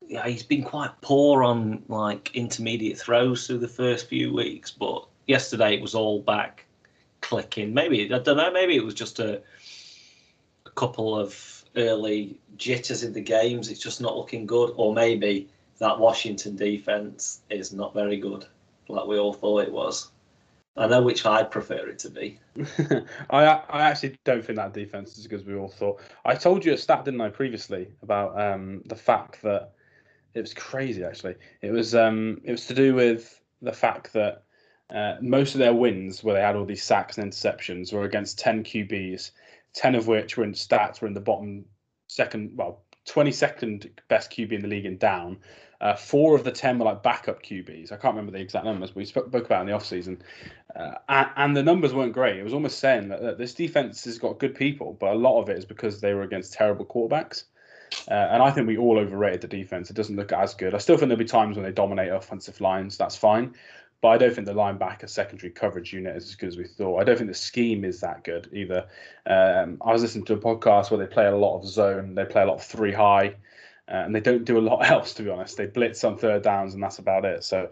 Speaker 2: Yeah, he's been quite poor on like intermediate throws through the first few weeks, but yesterday it was all back clicking. Maybe I don't know. Maybe it was just a, a couple of early jitters in the games. It's just not looking good, or maybe that Washington defense is not very good, like we all thought it was. I know which I'd prefer it to be.
Speaker 1: I I actually don't think that defense is as good as we all thought. I told you a stat, didn't I, previously about um, the fact that it was crazy. Actually, it was um, it was to do with the fact that uh, most of their wins, where they had all these sacks and interceptions, were against ten QBs, ten of which were in stats were in the bottom second, well, twenty second best QB in the league and down. Uh, four of the ten were like backup QBs. I can't remember the exact numbers, but we spoke, spoke about in the offseason. Uh, and, and, the numbers weren't great. It was almost saying that, that, this defense has got good people, but a lot of it is because they were against terrible quarterbacks. Uh, and I think we all overrated the defense. It doesn't look as good. I still think there'll be times when they dominate offensive lines. That's fine. But I don't think the linebacker secondary coverage unit is as good as we thought. I don't think the scheme is that good either. Um, I was listening to a podcast where they play a lot of zone, they play a lot of three high, uh, and they don't do a lot else, to be honest. They blitz on third downs, and that's about it. So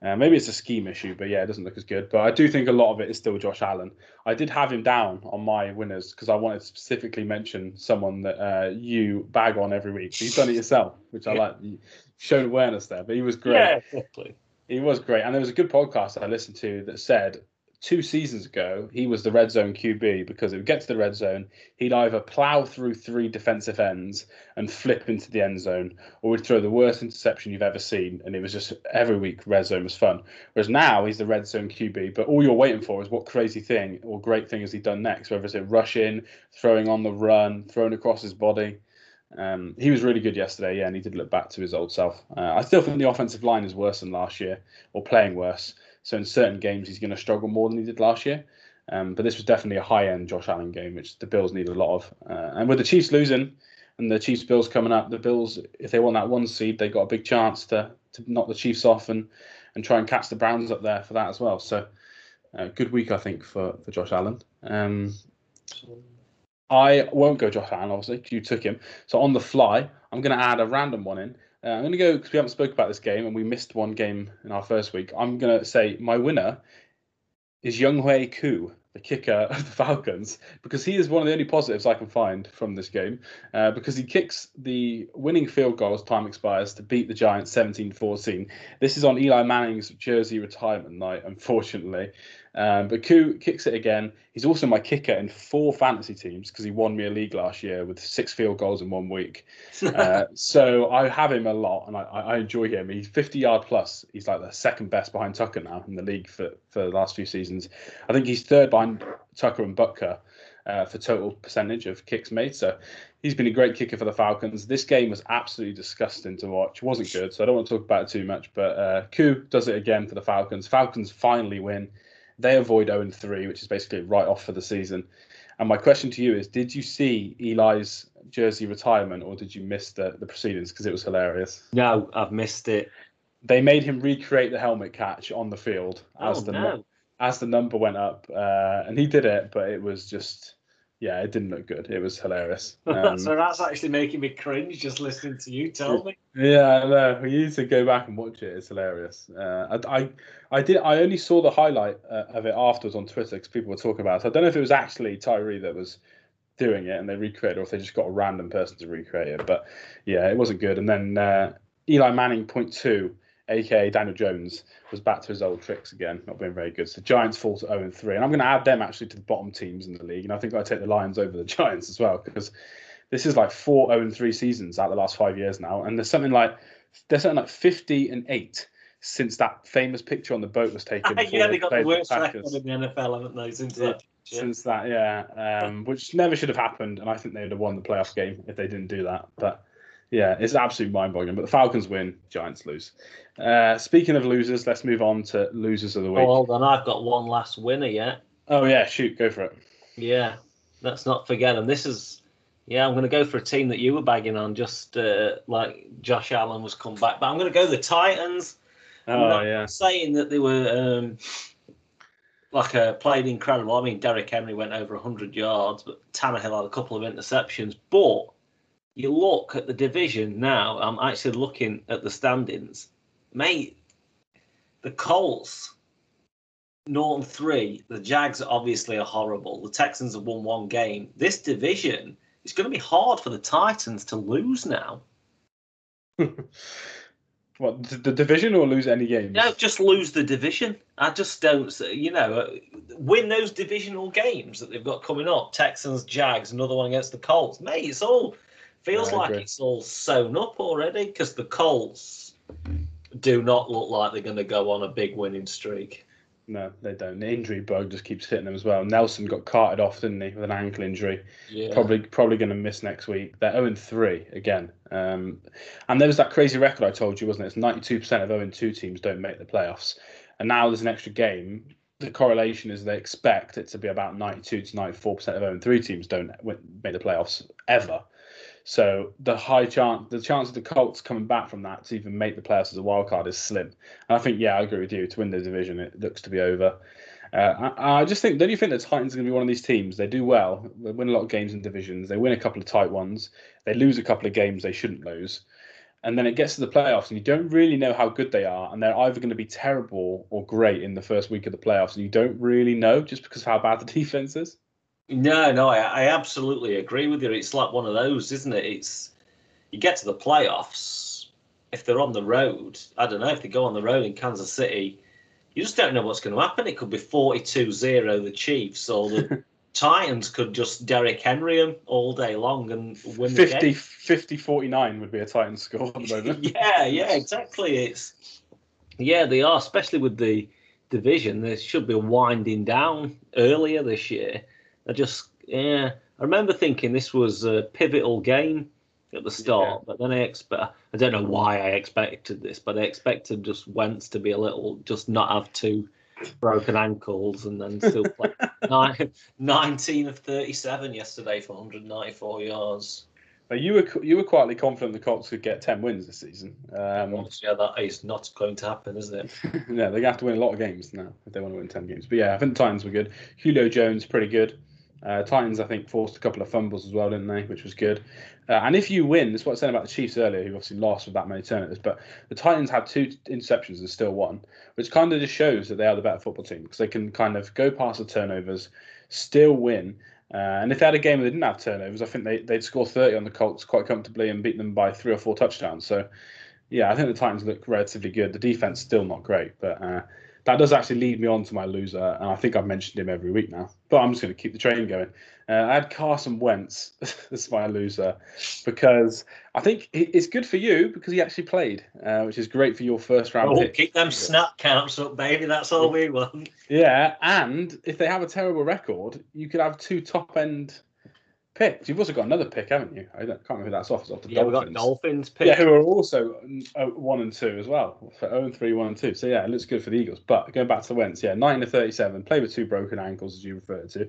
Speaker 1: uh, maybe it's a scheme issue, but yeah, it doesn't look as good. But I do think a lot of it is still Josh Allen. I did have him down on my winners because I wanted to specifically mention someone that uh, you bag on every week. You've done it yourself, which I like. You showed awareness there, but he was great.
Speaker 2: Yeah, exactly.
Speaker 1: He was great, and there was a good podcast I listened to that said two seasons ago he was the red zone QB because it would get to the red zone, he'd either plow through three defensive ends and flip into the end zone, or would throw the worst interception you've ever seen, and it was just every week red zone was fun. Whereas now he's the red zone QB, but all you're waiting for is what crazy thing or great thing has he done next, whether it's a rush in, throwing on the run, throwing across his body. Um, he was really good yesterday, yeah, and he did look back to his old self. Uh, I still think the offensive line is worse than last year, or playing worse. So in certain games, he's going to struggle more than he did last year. Um, but this was definitely a high-end Josh Allen game, which the Bills need a lot of. Uh, and with the Chiefs losing and the Chiefs Bills coming up, the Bills, if they want that one seed, they got a big chance to to knock the Chiefs off and and try and catch the Browns up there for that as well. So uh, good week, I think, for for Josh Allen. Um, I won't go Josh Allen, obviously, you took him. So on the fly, I'm going to add a random one in. Uh, I'm going to go because we haven't spoke about this game and we missed one game in our first week. I'm going to say my winner is Younghoe Koo the kicker of the Falcons, because he is one of the only positives I can find from this game, uh, because he kicks the winning field goal as time expires to beat the Giants 17 14. This is on Eli Manning's jersey retirement night, unfortunately. Um, but Koo kicks it again. He's also my kicker in four fantasy teams because he won me a league last year with six field goals in one week. Uh, so I have him a lot and I, I enjoy him. He's 50 yard plus. He's like the second best behind Tucker now in the league for, for the last few seasons. I think he's third behind Tucker and Butker. Uh, for total percentage of kicks made. So he's been a great kicker for the Falcons. This game was absolutely disgusting to watch. It wasn't good, so I don't want to talk about it too much. But uh, Koo does it again for the Falcons. Falcons finally win. They avoid 0 3, which is basically right off for the season. And my question to you is Did you see Eli's jersey retirement or did you miss the, the proceedings? Because it was hilarious.
Speaker 2: No, I've missed it.
Speaker 1: They made him recreate the helmet catch on the field as
Speaker 2: oh,
Speaker 1: the
Speaker 2: no.
Speaker 1: as the number went up, uh, and he did it, but it was just yeah, it didn't look good. It was hilarious. Um,
Speaker 2: so that's actually making me cringe just listening to you tell me.
Speaker 1: Yeah, no, we need to go back and watch it. It's hilarious. Uh, I, I, I did. I only saw the highlight uh, of it afterwards on Twitter because people were talking about it. So I don't know if it was actually Tyree that was doing it and they recreated, or if they just got a random person to recreate it. But yeah, it wasn't good. And then uh, Eli Manning point two aka Daniel Jones, was back to his old tricks again, not being very good. So Giants fall to 0 3. And I'm going to add them actually to the bottom teams in the league. And I think I take the Lions over the Giants as well, because this is like four 0 3 seasons out the last five years now. And there's something like there's something like 50 and 8 since that famous picture on the boat was taken.
Speaker 2: yeah, they got the worst record in the NFL, haven't they? Since yeah. that.
Speaker 1: Since that, yeah, um, which never should have happened, and I think they would have won the playoff game if they didn't do that. But yeah, it's absolutely mind-boggling. But the Falcons win, Giants lose. Uh, speaking of losers, let's move on to losers of the week.
Speaker 2: Oh, hold on, I've got one last winner yet.
Speaker 1: Oh yeah, shoot, go for it.
Speaker 2: Yeah, let's not forget. And this is, yeah, I'm going to go for a team that you were bagging on, just uh, like Josh Allen was come back. But I'm going to go the Titans.
Speaker 1: Oh yeah.
Speaker 2: Saying that they were um, like uh, played incredible. I mean, Derrick Henry went over 100 yards, but Tannehill had a couple of interceptions. But you look at the division now. I'm actually looking at the standings, mate. The Colts, Norton three. The Jags obviously are horrible. The Texans have won one game. This division is going to be hard for the Titans to lose now.
Speaker 1: What the, division or lose any games?
Speaker 2: No, just lose the division. I just don't, you know, uh, win those divisional games that they've got coming up. Texans, Jags, another one against the Colts. Mate, it's all feels like it's all sewn up already because the Colts do not look like they're going to go on a big winning streak.
Speaker 1: No, they don't. The injury bug just keeps hitting them as well. Nelson got carted off, didn't he, with an ankle injury?
Speaker 2: Yeah.
Speaker 1: Probably, probably going to miss next week. They're 0 3 again. Um, and there was that crazy record I told you, wasn't it? It's 92% of 0 2 teams don't make the playoffs. And now there's an extra game. The correlation is they expect it to be about 92 to 94% of 0 3 teams don't make the playoffs ever. So the high chance, the chance of the Colts coming back from that to even make the playoffs as a wild card is slim. And I think, yeah, I agree with you. To win the division, it looks to be over. Uh, I, I just think, don't you think the Titans are going to be one of these teams? They do well, they win a lot of games in divisions, they win a couple of tight ones, they lose a couple of games they shouldn't lose, and then it gets to the playoffs and you don't really know how good they are, and they're either going to be terrible or great in the first week of the playoffs, and you don't really know just because of how bad the defense is.
Speaker 2: No, no, I, I absolutely agree with you. It's like one of those, isn't it? It's you get to the playoffs. If they're on the road, I don't know if they go on the road in Kansas City, you just don't know what's going to happen. It could be 42-0 the Chiefs, or the Titans could just Derrick Henry them all day long and win the
Speaker 1: 50,
Speaker 2: game.
Speaker 1: 50 49 would be a Titans score at the moment.
Speaker 2: yeah, yeah, exactly. It's yeah, they are, especially with the division. They should be winding down earlier this year. I just yeah, I remember thinking this was a pivotal game at the start, but then I expect I don't know why I expected this, but I expected just Wentz to be a little just not have two broken ankles and then still play nine, 19 of 37 yesterday for 194 yards.
Speaker 1: But you were you were quietly confident the Colts could get 10 wins this season. Um,
Speaker 2: yeah, that is not going to happen, is it?
Speaker 1: yeah, they're going to have to win a lot of games now if they want to win 10 games. But yeah, I think the Titans were good. Julio Jones, pretty good. Uh, Titans, I think, forced a couple of fumbles as well, didn't they? Which was good. Uh, and if you win, that's what I said about the Chiefs earlier, who obviously lost with that many turnovers. But the Titans had two interceptions and still won, which kind of just shows that they are the better football team because they can kind of go past the turnovers, still win. Uh, and if they had a game where they didn't have turnovers, I think they, they'd score 30 on the Colts quite comfortably and beat them by three or four touchdowns. So, yeah, I think the Titans look relatively good. The defense still not great, but uh, that does actually lead me on to my loser, and I think I've mentioned him every week now. But I'm just going to keep the train going. Uh, I had Carson Wentz. as my loser because I think it's good for you because he actually played, uh, which is great for your first round
Speaker 2: Oh,
Speaker 1: pick.
Speaker 2: keep them snap counts up, baby. That's all we want.
Speaker 1: Yeah, and if they have a terrible record, you could have two top end picks. You've also got another pick, haven't you? I can't remember who that's off. It's off the
Speaker 2: Yeah, we got
Speaker 1: Dolphins.
Speaker 2: Dolphins pick.
Speaker 1: Yeah, who are also uh, one and two as well for 0 and 3, 1 and 2. So yeah, it looks good for the Eagles. But going back to the Wentz, yeah, 9 to 37, played with two broken ankles, as you referred to.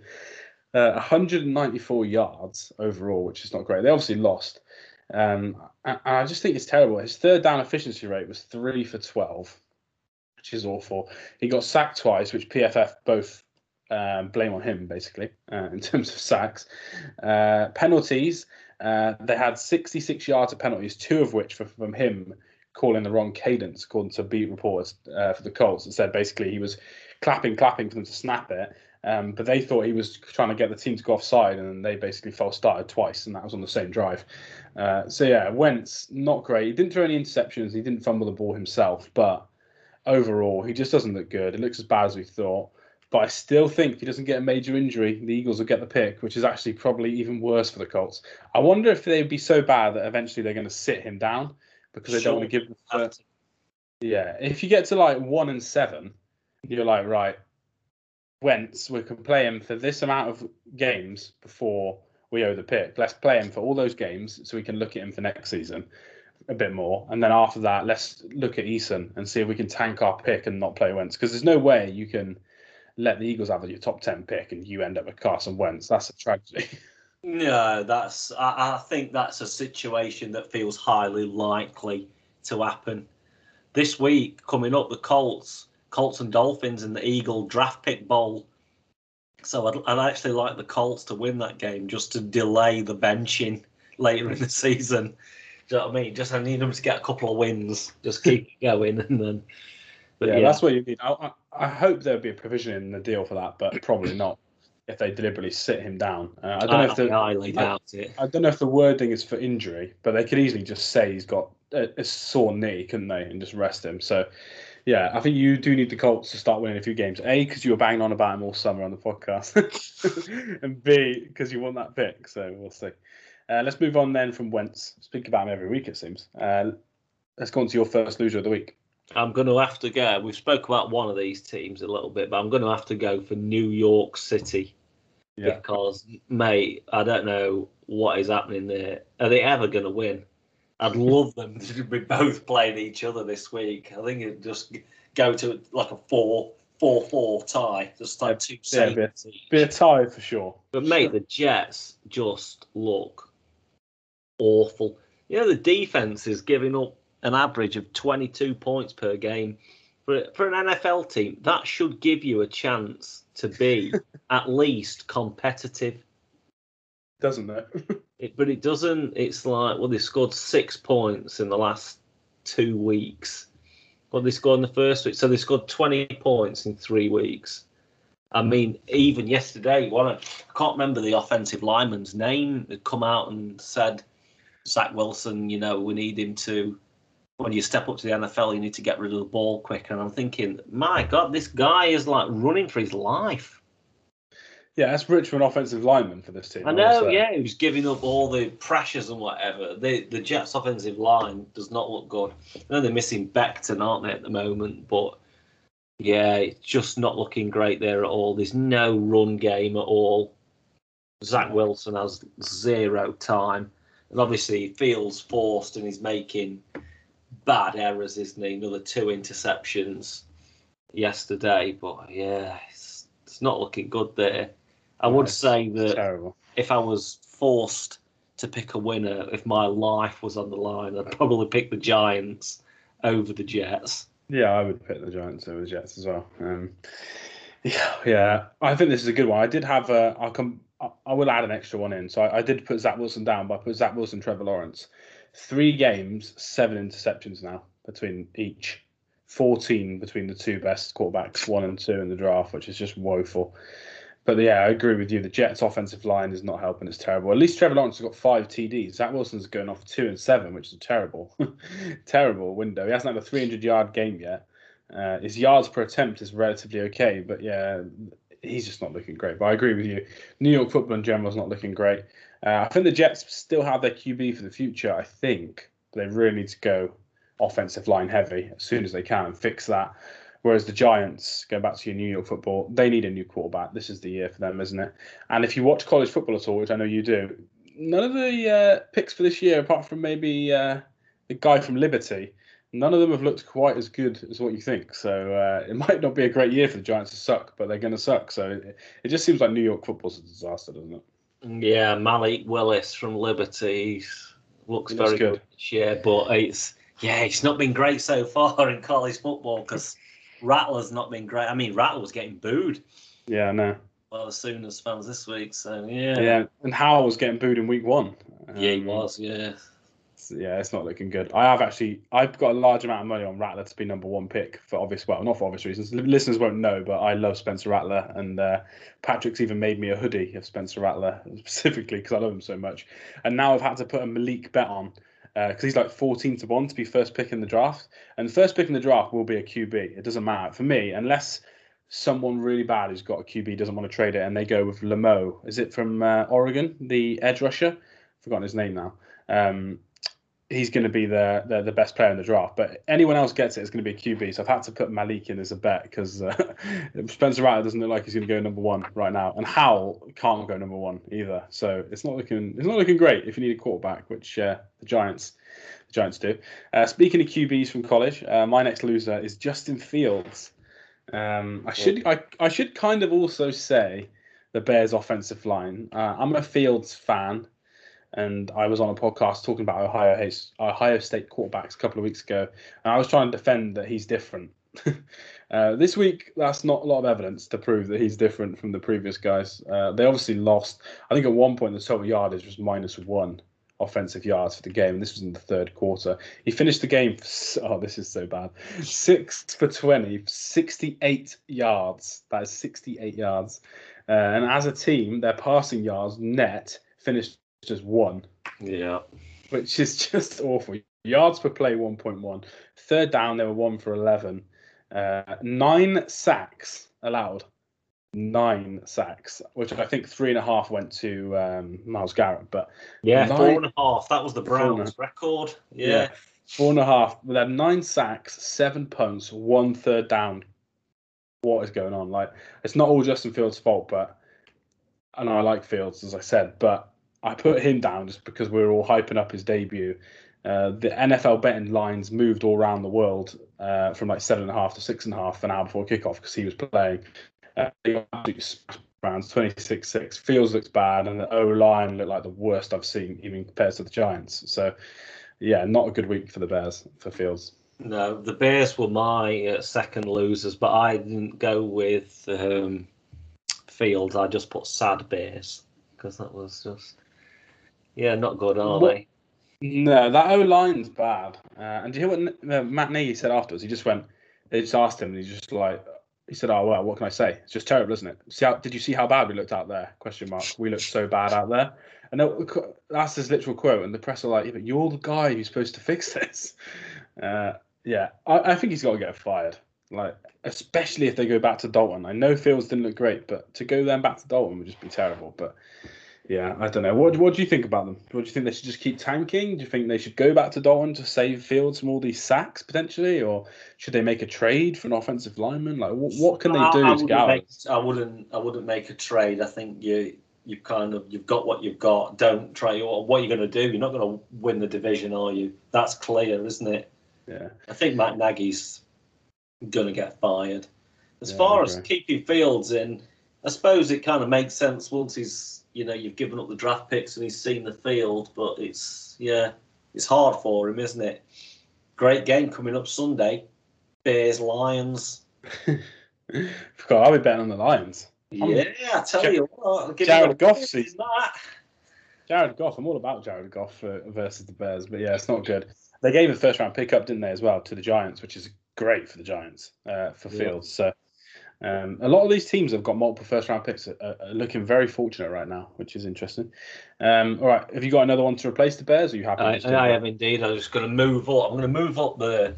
Speaker 1: Uh, 194 yards overall, which is not great. They obviously lost. Um, and and I just think it's terrible. His third down efficiency rate was 3 for 12, which is awful. He got sacked twice, which PFF both um, blame on him, basically, uh, in terms of sacks. Uh, penalties, uh, they had 66 yards of penalties, two of which were from him calling the wrong cadence, according to beat reporters uh, for the Colts. It said basically he was clapping, clapping for them to snap it. Um, but they thought he was trying to get the team to go offside, and they basically false started twice, and that was on the same drive. Uh, so yeah, Wentz not great. He didn't throw any interceptions. He didn't fumble the ball himself, but overall, he just doesn't look good. It looks as bad as we thought. But I still think if he doesn't get a major injury, the Eagles will get the pick, which is actually probably even worse for the Colts. I wonder if they'd be so bad that eventually they're going to sit him down because they don't want to give. The first, yeah, if you get to like one and seven, you're like right. Wentz, we can play him for this amount of games before we owe the pick. Let's play him for all those games so we can look at him for next season a bit more. And then after that, let's look at Eason and see if we can tank our pick and not play Wentz. Because there's no way you can let the Eagles have your top 10 pick and you end up with Carson Wentz. That's a tragedy.
Speaker 2: No, that's. I, I think that's a situation that feels highly likely to happen. this week coming up, the Colts, Colts and Dolphins in the Eagle Draft Pick Bowl. So I'd, I'd actually like the Colts to win that game just to delay the benching later in the season. Do you know what I mean? Just I need them to get a couple of wins, just keep going, and then.
Speaker 1: But yeah, yeah, that's what you need. I, I, I hope there'd be a provision in the deal for that, but probably not. If they deliberately sit him down, uh, I don't know if the
Speaker 2: I, doubt it.
Speaker 1: I don't know if the wording is for injury, but they could easily just say he's got a, a sore knee, couldn't they, and just rest him. So yeah, I think you do need the Colts to start winning a few games. A, because you were banging on about him all summer on the podcast, and B, because you want that pick. So we'll see. Uh, let's move on then from Wentz. Speak about him every week, it seems. Uh, let's go on to your first loser of the week.
Speaker 2: I'm going to have to go. We've spoke about one of these teams a little bit, but I'm going to have to go for New York City yeah. because, mate, I don't know what is happening there. Are they ever going to win? I'd love them to be both playing each other this week. I think it'd just go to like a four four four tie, just like two yeah,
Speaker 1: be, a, be a tie for sure.
Speaker 2: But mate, the Jets just look awful. You know, the defense is giving up an average of 22 points per game. For, for an NFL team, that should give you a chance to be at least competitive.
Speaker 1: Doesn't it?
Speaker 2: it? But it doesn't. It's like, well, they scored six points in the last two weeks. Well, they scored in the first week. So they scored 20 points in three weeks. I mean, even yesterday, one I can't remember the offensive lineman's name had come out and said Zach Wilson, you know, we need him to. When you step up to the NFL, you need to get rid of the ball quick. And I'm thinking, my God, this guy is like running for his life.
Speaker 1: Yeah, that's rich for an offensive lineman for this team.
Speaker 2: I know. Yeah, he was giving up all the pressures and whatever. The the Jets' offensive line does not look good. I know they're missing Becton, aren't they, at the moment? But yeah, it's just not looking great there at all. There's no run game at all. Zach Wilson has zero time and obviously he feels forced and he's making bad errors, isn't he? Another two interceptions yesterday, but yeah, it's, it's not looking good there. I would say that terrible. if I was forced to pick a winner, if my life was on the line, I'd probably pick the Giants over the Jets.
Speaker 1: Yeah, I would pick the Giants over the Jets as well. Um, yeah, yeah, I think this is a good one. I did have a. I'll come. I will add an extra one in. So I, I, did put Zach Wilson down, but I put Zach Wilson, Trevor Lawrence. Three games, seven interceptions now between each. 14 between the two best quarterbacks, one and two in the draft, which is just woeful. But yeah, I agree with you. The Jets' offensive line is not helping. It's terrible. At least Trevor Lawrence has got five TDs. Zach Wilson's going off two and seven, which is terrible, terrible window. He hasn't had a 300 yard game yet. Uh, his yards per attempt is relatively okay, but yeah, he's just not looking great. But I agree with you. New York football in general is not looking great. Uh, I think the Jets still have their QB for the future. I think they really need to go offensive line heavy as soon as they can and fix that. Whereas the Giants, go back to your New York football, they need a new quarterback. This is the year for them, isn't it? And if you watch college football at all, which I know you do, none of the uh, picks for this year, apart from maybe uh, the guy from Liberty, none of them have looked quite as good as what you think. So uh, it might not be a great year for the Giants to suck, but they're going to suck. So it, it, just seems like New York football's a disaster, doesn't it?
Speaker 2: Yeah, Malik Willis from Liberty looks very good. good year, but it's yeah, it's not been great so far in college football because Rattler's not been great. I mean, Rattler was getting booed.
Speaker 1: Yeah, I know.
Speaker 2: Well, as soon as fans this week, so yeah.
Speaker 1: Yeah, and Howell was getting booed in week one.
Speaker 2: Um, yeah, he um, was. Yeah
Speaker 1: yeah, it's not looking good. I have actually, I've got a large amount of money on Rattler to be number one pick for obvious, well, not for obvious reasons. Listeners won't know, but I love Spencer Rattler, and uh, Patrick's even made me a hoodie of Spencer Rattler specifically because I love him so much. And now I've had to put a Malik bet on because uh, he's like 14 to 1 to be first pick in the draft. And first pick in the draft will be a QB. It doesn't matter for me, unless someone really bad who's got a QB doesn't want to trade it and they go with Lemo. Is it from uh, Oregon, the edge rusher? Forgotten his name now. Um, he's going to be the, the, the best player in the draft. But anyone else gets it, it's going to be a QB. So I've had to put Malik in as a bet because uh, Spencer Rattler doesn't look like he's going to go number one right now, and Howell can't go number one either. So it's not looking it's not looking great if you need a quarterback, which uh, the Giants the Giants do. Uh, speaking of QBs from college, uh, my next loser is Justin Fields. Um, I should I, I should kind of also say the Bears offensive line. Uh, I'm a Fields fan. And I was on a podcast talking about Ohio Ohio State quarterbacks a couple of weeks ago, and I was trying to defend that he's different. uh, this week, that's not a lot of evidence to prove that he's different from the previous guys. Uh, they obviously lost. I think at one point the total yardage was minus one offensive yards for the game, and this was in the third quarter. He finished the game. For, oh, this is so bad. Six for 20, 68 yards. That is 68 yards. Uh, and as a team, their passing yards net finished just one.
Speaker 2: Yeah.
Speaker 1: Which is just awful. Yards per play 1.1. Third down, they were one for 11. Uh, nine sacks allowed. Nine sacks, which I think three and a half went to um, Myles Garrett. But
Speaker 2: yeah, nine, four and a half. That was the Browns record. Yeah. yeah.
Speaker 1: Four and a half. They had nine sacks, seven punts, one third down. What is going on? Like, it's not all Justin Fields' fault, but I know I like Fields, as I said, but I put him down just because we were all hyping up his debut. Uh, the NFL betting lines moved all around the world uh, from like seven and a half to six and a half an hour before kickoff because he was playing. Uh, rounds 26-6 Fields looks bad and the O line looked like the worst I've seen even compared to the Giants. So yeah, not a good week for the Bears for Fields.
Speaker 2: No, the Bears were my uh, second losers, but I didn't go with um, Fields. I just put sad Bears because that was just yeah, not good, are what, they?
Speaker 1: No, that O line's bad. Uh, and do you hear what uh, Matt Nagy said afterwards? He just went, they just asked him, and he's just like, he said, "Oh well, what can I say? It's just terrible, isn't it? See how did you see how bad we looked out there? Question mark. We looked so bad out there." And that's his literal quote. And the press are like, yeah, "But you're the guy who's supposed to fix this." Uh, yeah, I, I, think he's got to get fired. Like, especially if they go back to Dalton. I know Fields didn't look great, but to go then back to Dalton would just be terrible. But yeah, I don't know. What what do you think about them? What do you think they should just keep tanking? Do you think they should go back to Dalton to save Fields from all these sacks potentially, or should they make a trade for an offensive lineman? Like, what, what can they do I, I to get
Speaker 2: make, I wouldn't. I wouldn't make a trade. I think you you kind of you've got what you've got. Don't try. What are you going to do? You're not going to win the division, are you? That's clear, isn't it?
Speaker 1: Yeah. I
Speaker 2: think Matt Nagy's going to get fired. As yeah, far as keeping Fields in, I suppose it kind of makes sense once he's you know you've given up the draft picks and he's seen the field, but it's yeah, it's hard for him, isn't it? Great game coming up Sunday, Bears Lions.
Speaker 1: Forgot I'll be betting on the Lions.
Speaker 2: Yeah, I tell you what,
Speaker 1: Jared Goff season. Jared Goff, I'm all about Jared Goff uh, versus the Bears, but yeah, it's not good. They gave a first round pickup, didn't they, as well, to the Giants, which is great for the Giants uh, for Fields. So um, a lot of these teams have got multiple first round picks, are, are looking very fortunate right now, which is interesting. Um, all right, have you got another one to replace the Bears? Are you happy?
Speaker 2: I, I have indeed. I'm just going to move up. I'm going to move up the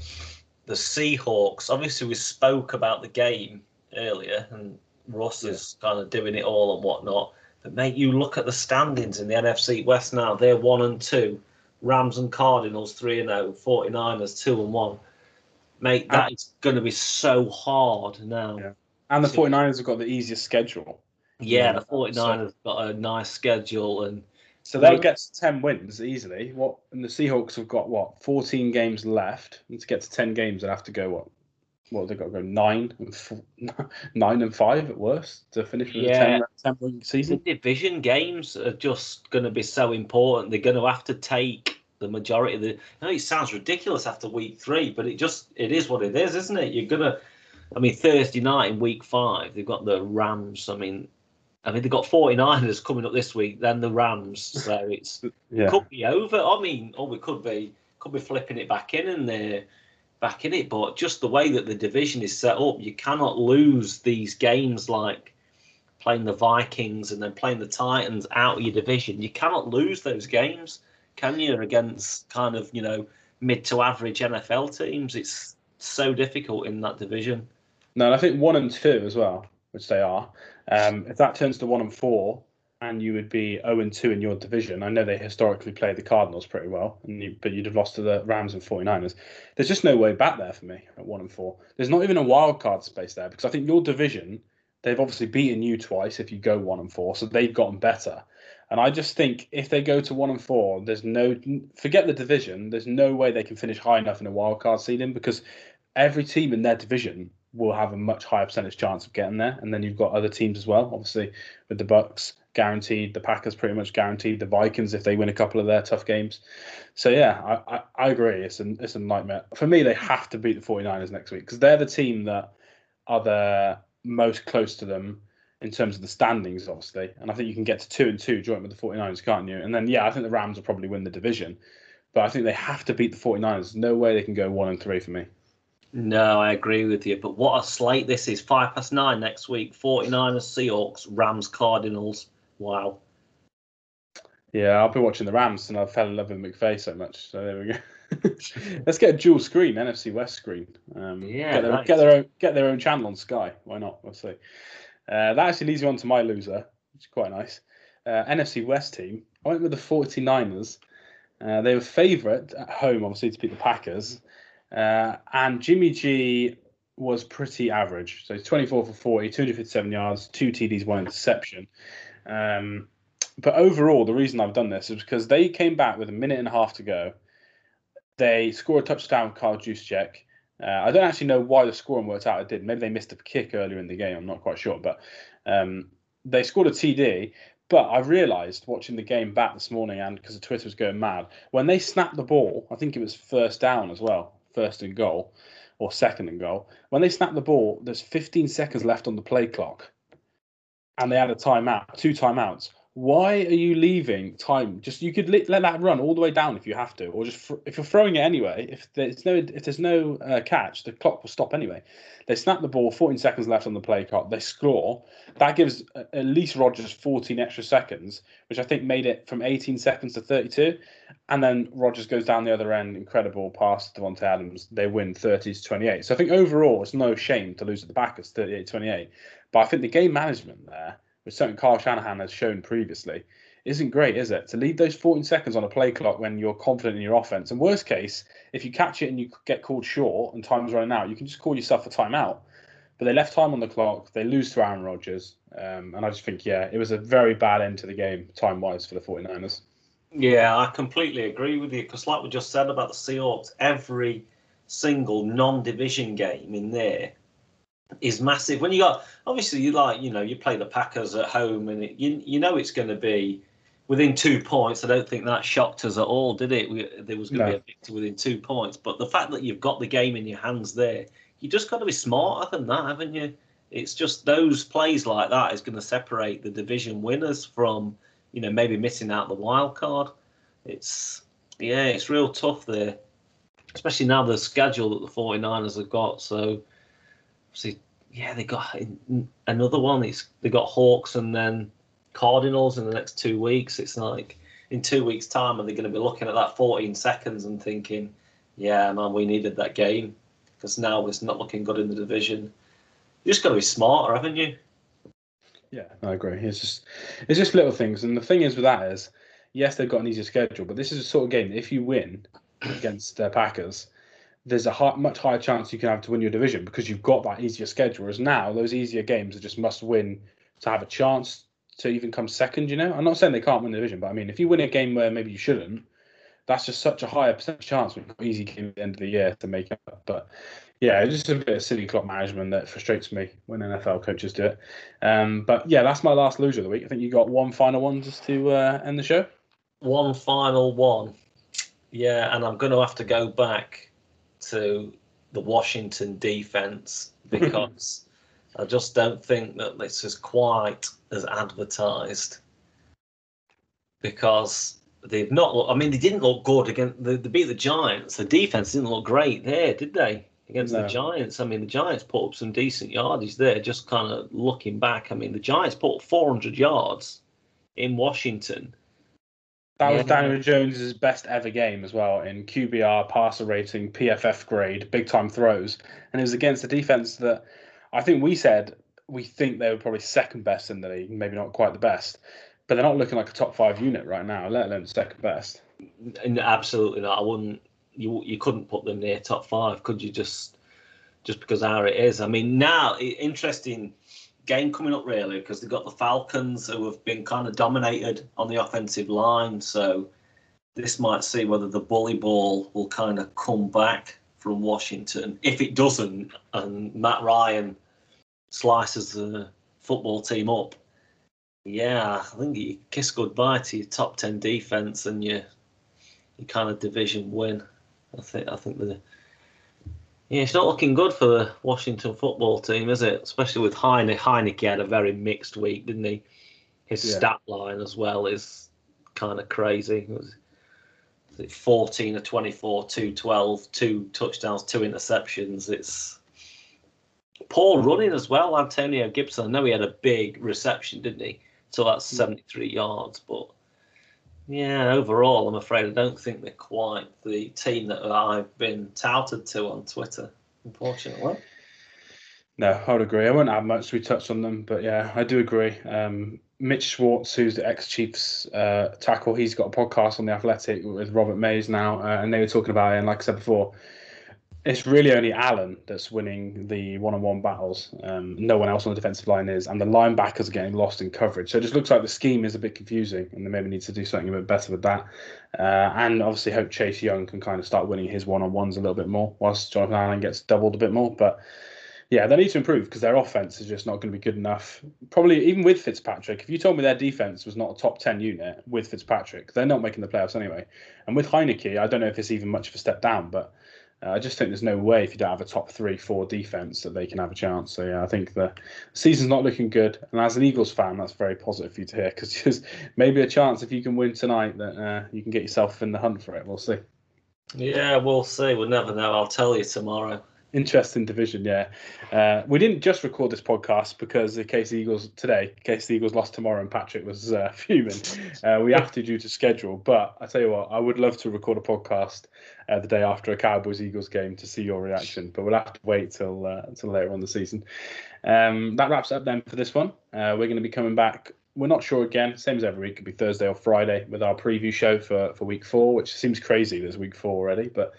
Speaker 2: the Seahawks. Obviously, we spoke about the game earlier, and Russ yeah. is kind of doing it all and whatnot. But mate, you look at the standings in the NFC West now. They're one and two. Rams and Cardinals three and 0, 49ers two and one. Mate, that is going to be so hard now.
Speaker 1: Yeah. And the 49ers have got the easiest schedule.
Speaker 2: Yeah, the 49ers so, got a nice schedule and
Speaker 1: so they'll get to 10 wins easily. What and the Seahawks have got what 14 games left. And to get to 10 games, they'll have to go what? What they've got to go nine and four, nine and five at worst to finish with yeah. a 10, 10 win season.
Speaker 2: The division games are just going to be so important. They're going to have to take the majority of the. I know it sounds ridiculous after week three, but it just it is what it is, isn't it? You're gonna I mean, Thursday night in week five, they've got the Rams. I mean, I mean, they've got 49ers coming up this week, then the Rams. So it's yeah. could be over. I mean, oh, or we could be could be flipping it back in and they're back in it. But just the way that the division is set up, you cannot lose these games like playing the Vikings and then playing the Titans out of your division. You cannot lose those games, can you? Against kind of you know mid to average NFL teams, it's so difficult in that division.
Speaker 1: No, and I think one and two as well, which they are. Um, if that turns to one and four, and you would be 0 and 2 in your division. I know they historically play the Cardinals pretty well, you, but you'd have lost to the Rams and 49ers. There's just no way back there for me at 1 and 4. There's not even a wild card space there because I think your division, they've obviously beaten you twice if you go 1 and 4, so they've gotten better. And I just think if they go to 1 and 4, there's no forget the division, there's no way they can finish high enough in a wild card seeding because every team in their division will have a much higher percentage chance of getting there. And then you've got other teams as well, obviously with the Bucs guaranteed. The Packers pretty much guaranteed. The Vikings if they win a couple of their tough games. So yeah, I, I, I agree. It's a it's a nightmare for me. They have to beat the 49ers next week because they're the team that are the most close to them in terms of the standings, obviously. And I think you can get to two and two joint with the 49ers, can't you? And then yeah, I think the Rams will probably win the division. But I think they have to beat the 49ers. No way they can go one and three for me.
Speaker 2: No, I agree with you. But what a slate this is. Five past nine next week. 49ers, Seahawks, Rams, Cardinals. Wow.
Speaker 1: Yeah, I've been watching the Rams and I fell in love with McVay so much. So there we go. Let's get a dual screen, NFC West screen. Um,
Speaker 2: yeah,
Speaker 1: get their,
Speaker 2: nice.
Speaker 1: get their own get their own channel on Sky. Why not? We'll see. Uh, that actually leads you on to my loser, which is quite nice. Uh, NFC West team. I went with the 49ers. Uh, they were favourite at home, obviously, to beat the Packers. Uh, and Jimmy G was pretty average. So he's 24 for 40, 257 yards, two TDs, one interception. Um, but overall, the reason I've done this is because they came back with a minute and a half to go. They scored a touchdown with Carl Juszczyk. Uh, I don't actually know why the scoring worked out. It did. Maybe they missed a kick earlier in the game. I'm not quite sure. But um, they scored a TD. But I realised watching the game back this morning, and because the Twitter was going mad, when they snapped the ball, I think it was first down as well, first and goal, or second and goal. When they snap the ball, there's 15 seconds left on the play clock, and they had a timeout, two timeouts. Why are you leaving time? Just you could let, let that run all the way down if you have to, or just fr- if you're throwing it anyway. If there's no if there's no uh, catch, the clock will stop anyway. They snap the ball, 14 seconds left on the play clock. They score. That gives uh, at least Rodgers 14 extra seconds, which I think made it from 18 seconds to 32. And then Rodgers goes down the other end, incredible pass to Davante Adams. They win 30 to 28. So I think overall, it's no shame to lose at the Packers 38 28. But I think the game management there, which something Carl Shanahan has shown previously, isn't great, is it? To leave those 14 seconds on a play clock when you're confident in your offense. And worst case, if you catch it and you get called short and time's running out, you can just call yourself a timeout. But they left time on the clock. They lose to Aaron Rodgers. Um, and I just think, yeah, it was a very bad end to the game, time wise, for the 49ers.
Speaker 2: Yeah, I completely agree with you because, like we just said about the Seahawks, every single non-division game in there is massive. When you got obviously you like you know you play the Packers at home and it, you you know it's going to be within two points. I don't think that shocked us at all, did it? We, there was going to
Speaker 1: No.
Speaker 2: be a victory within two points, but the fact that you've got the game in your hands there, you just got to be smarter than that, haven't you? It's just those plays like that is going to separate the division winners from you know maybe missing out the wild card. It's yeah, it's real tough there, especially now the schedule that the 49ers have got. So see, yeah, they got another one. It's they got Hawks and then Cardinals in the next two weeks. It's like in two weeks' time, are they going to be looking at that 14 seconds and thinking, yeah, man, we needed that game because now it's not looking good in the division. You just got to be smarter, haven't you?
Speaker 1: Yeah, I agree. It's just it's just little things, and the thing is with that is, yes, they've got an easier schedule, but this is a sort of game if you win against the Packers, there's a high, much higher chance you can have to win your division because you've got that easier schedule. Whereas now those easier games are just must win to have a chance to even come second. You know, I'm not saying they can't win the division, but I mean if you win a game where maybe you shouldn't, that's just such a higher percentage chance with easy game at the end of the year to make up. But yeah, it's just a bit of silly clock management that frustrates me when NFL coaches do it. Um, but yeah, that's my last loser of the week. I think you got one final one just to uh, end the show.
Speaker 2: One final one. Yeah, and I'm going to have to go back to the Washington defense because I just don't think that this is quite as advertised. Because they've not. Look, I mean, they didn't look good against. They, they beat the Giants. The defense didn't look great there, did they? Against
Speaker 1: No.
Speaker 2: the Giants. I mean, the Giants put up some decent yardage there. Just kind of looking back, I mean, the Giants put up 400 yards in Washington.
Speaker 1: That was. Daniel Jones's best ever game as well in QBR, passer rating, PFF grade, big time throws, and it was against a defense that I think we said we think they were probably second best in the league, maybe not quite the best, but they're not looking like a top five unit right now, let alone second best.
Speaker 2: Absolutely not. I wouldn't. You you couldn't put them near top five, could you? Just just because how it is. I mean, now interesting game coming up really because they've got the Falcons who have been kind of dominated on the offensive line. So this might see whether the bully ball will kind of come back from Washington. If it doesn't, and Matt Ryan slices the football team up, Yeah, I think you kiss goodbye to your top ten defense and your your kind of division win. I think I think the yeah, it's not looking good for the Washington football team, is it? Especially with Heine. Heinicke had a very mixed week, didn't he? His yeah. stat line as well is kind of crazy. It was, 14 of 24, 212, two touchdowns, two interceptions. It's poor running as well. Antonio Gibson, I know he had a big reception, didn't he? So that's hmm. 73 yards. But yeah, overall, I'm afraid I don't think they're quite the team that I've been touted to on Twitter, unfortunately.
Speaker 1: No, I would agree. I won't add much. We touched on them, but yeah, I do agree. Um, Mitch Schwartz, who's the ex Chiefs uh, tackle, he's got a podcast on the Athletic with Robert Mays now, uh, and they were talking about it. And like I said before, it's really only Allen that's winning the one-on-one battles. Um, no one else on the defensive line is, and the linebackers are getting lost in coverage. So it just looks like the scheme is a bit confusing, and they maybe need to do something a bit better with that. Uh, and obviously, hope Chase Young can kind of start winning his one-on-ones a little bit more, whilst Jonathan Allen gets doubled a bit more. But yeah, they need to improve because their offense is just not going to be good enough. Probably even with Fitzpatrick, if you told me their defense was not a top 10 unit with Fitzpatrick, they're not making the playoffs anyway. And with Heinicke, I don't know if it's even much of a step down, but I just think there's no way if you don't have a top three, four defense that they can have a chance. So yeah, I think the season's not looking good. And as an Eagles fan, that's very positive for you to hear because there's maybe a chance if you can win tonight that uh, you can get yourself in the hunt for it. We'll see.
Speaker 2: Yeah, we'll see. We'll never know. I'll tell you tomorrow.
Speaker 1: Interesting division, yeah. Uh, we didn't just record this podcast because in case the Eagles today, case the Eagles lost tomorrow and Patrick was uh, fuming, uh, we have to due to schedule. But I tell you what, I would love to record a podcast uh, the day after a Cowboys Eagles game to see your reaction. But we'll have to wait till uh, till later on the season. Um, that wraps up then for this one. Uh, we're going to be coming back we're not sure again. Same as every week, could be Thursday or Friday with our preview show for, for week four, which seems crazy. There's week four already, but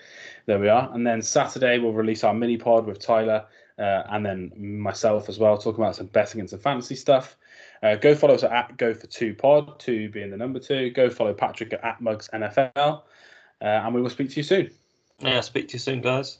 Speaker 1: there we are. And then Saturday we'll release our mini pod with Tyler uh, and then myself as well, talking about some betting and some fantasy stuff. Uh, go follow us at Go for Two Pod, two being the number two. Go follow Patrick at, Mugs NFL, uh, and we will speak to you soon.
Speaker 2: Yeah, speak to you soon, guys.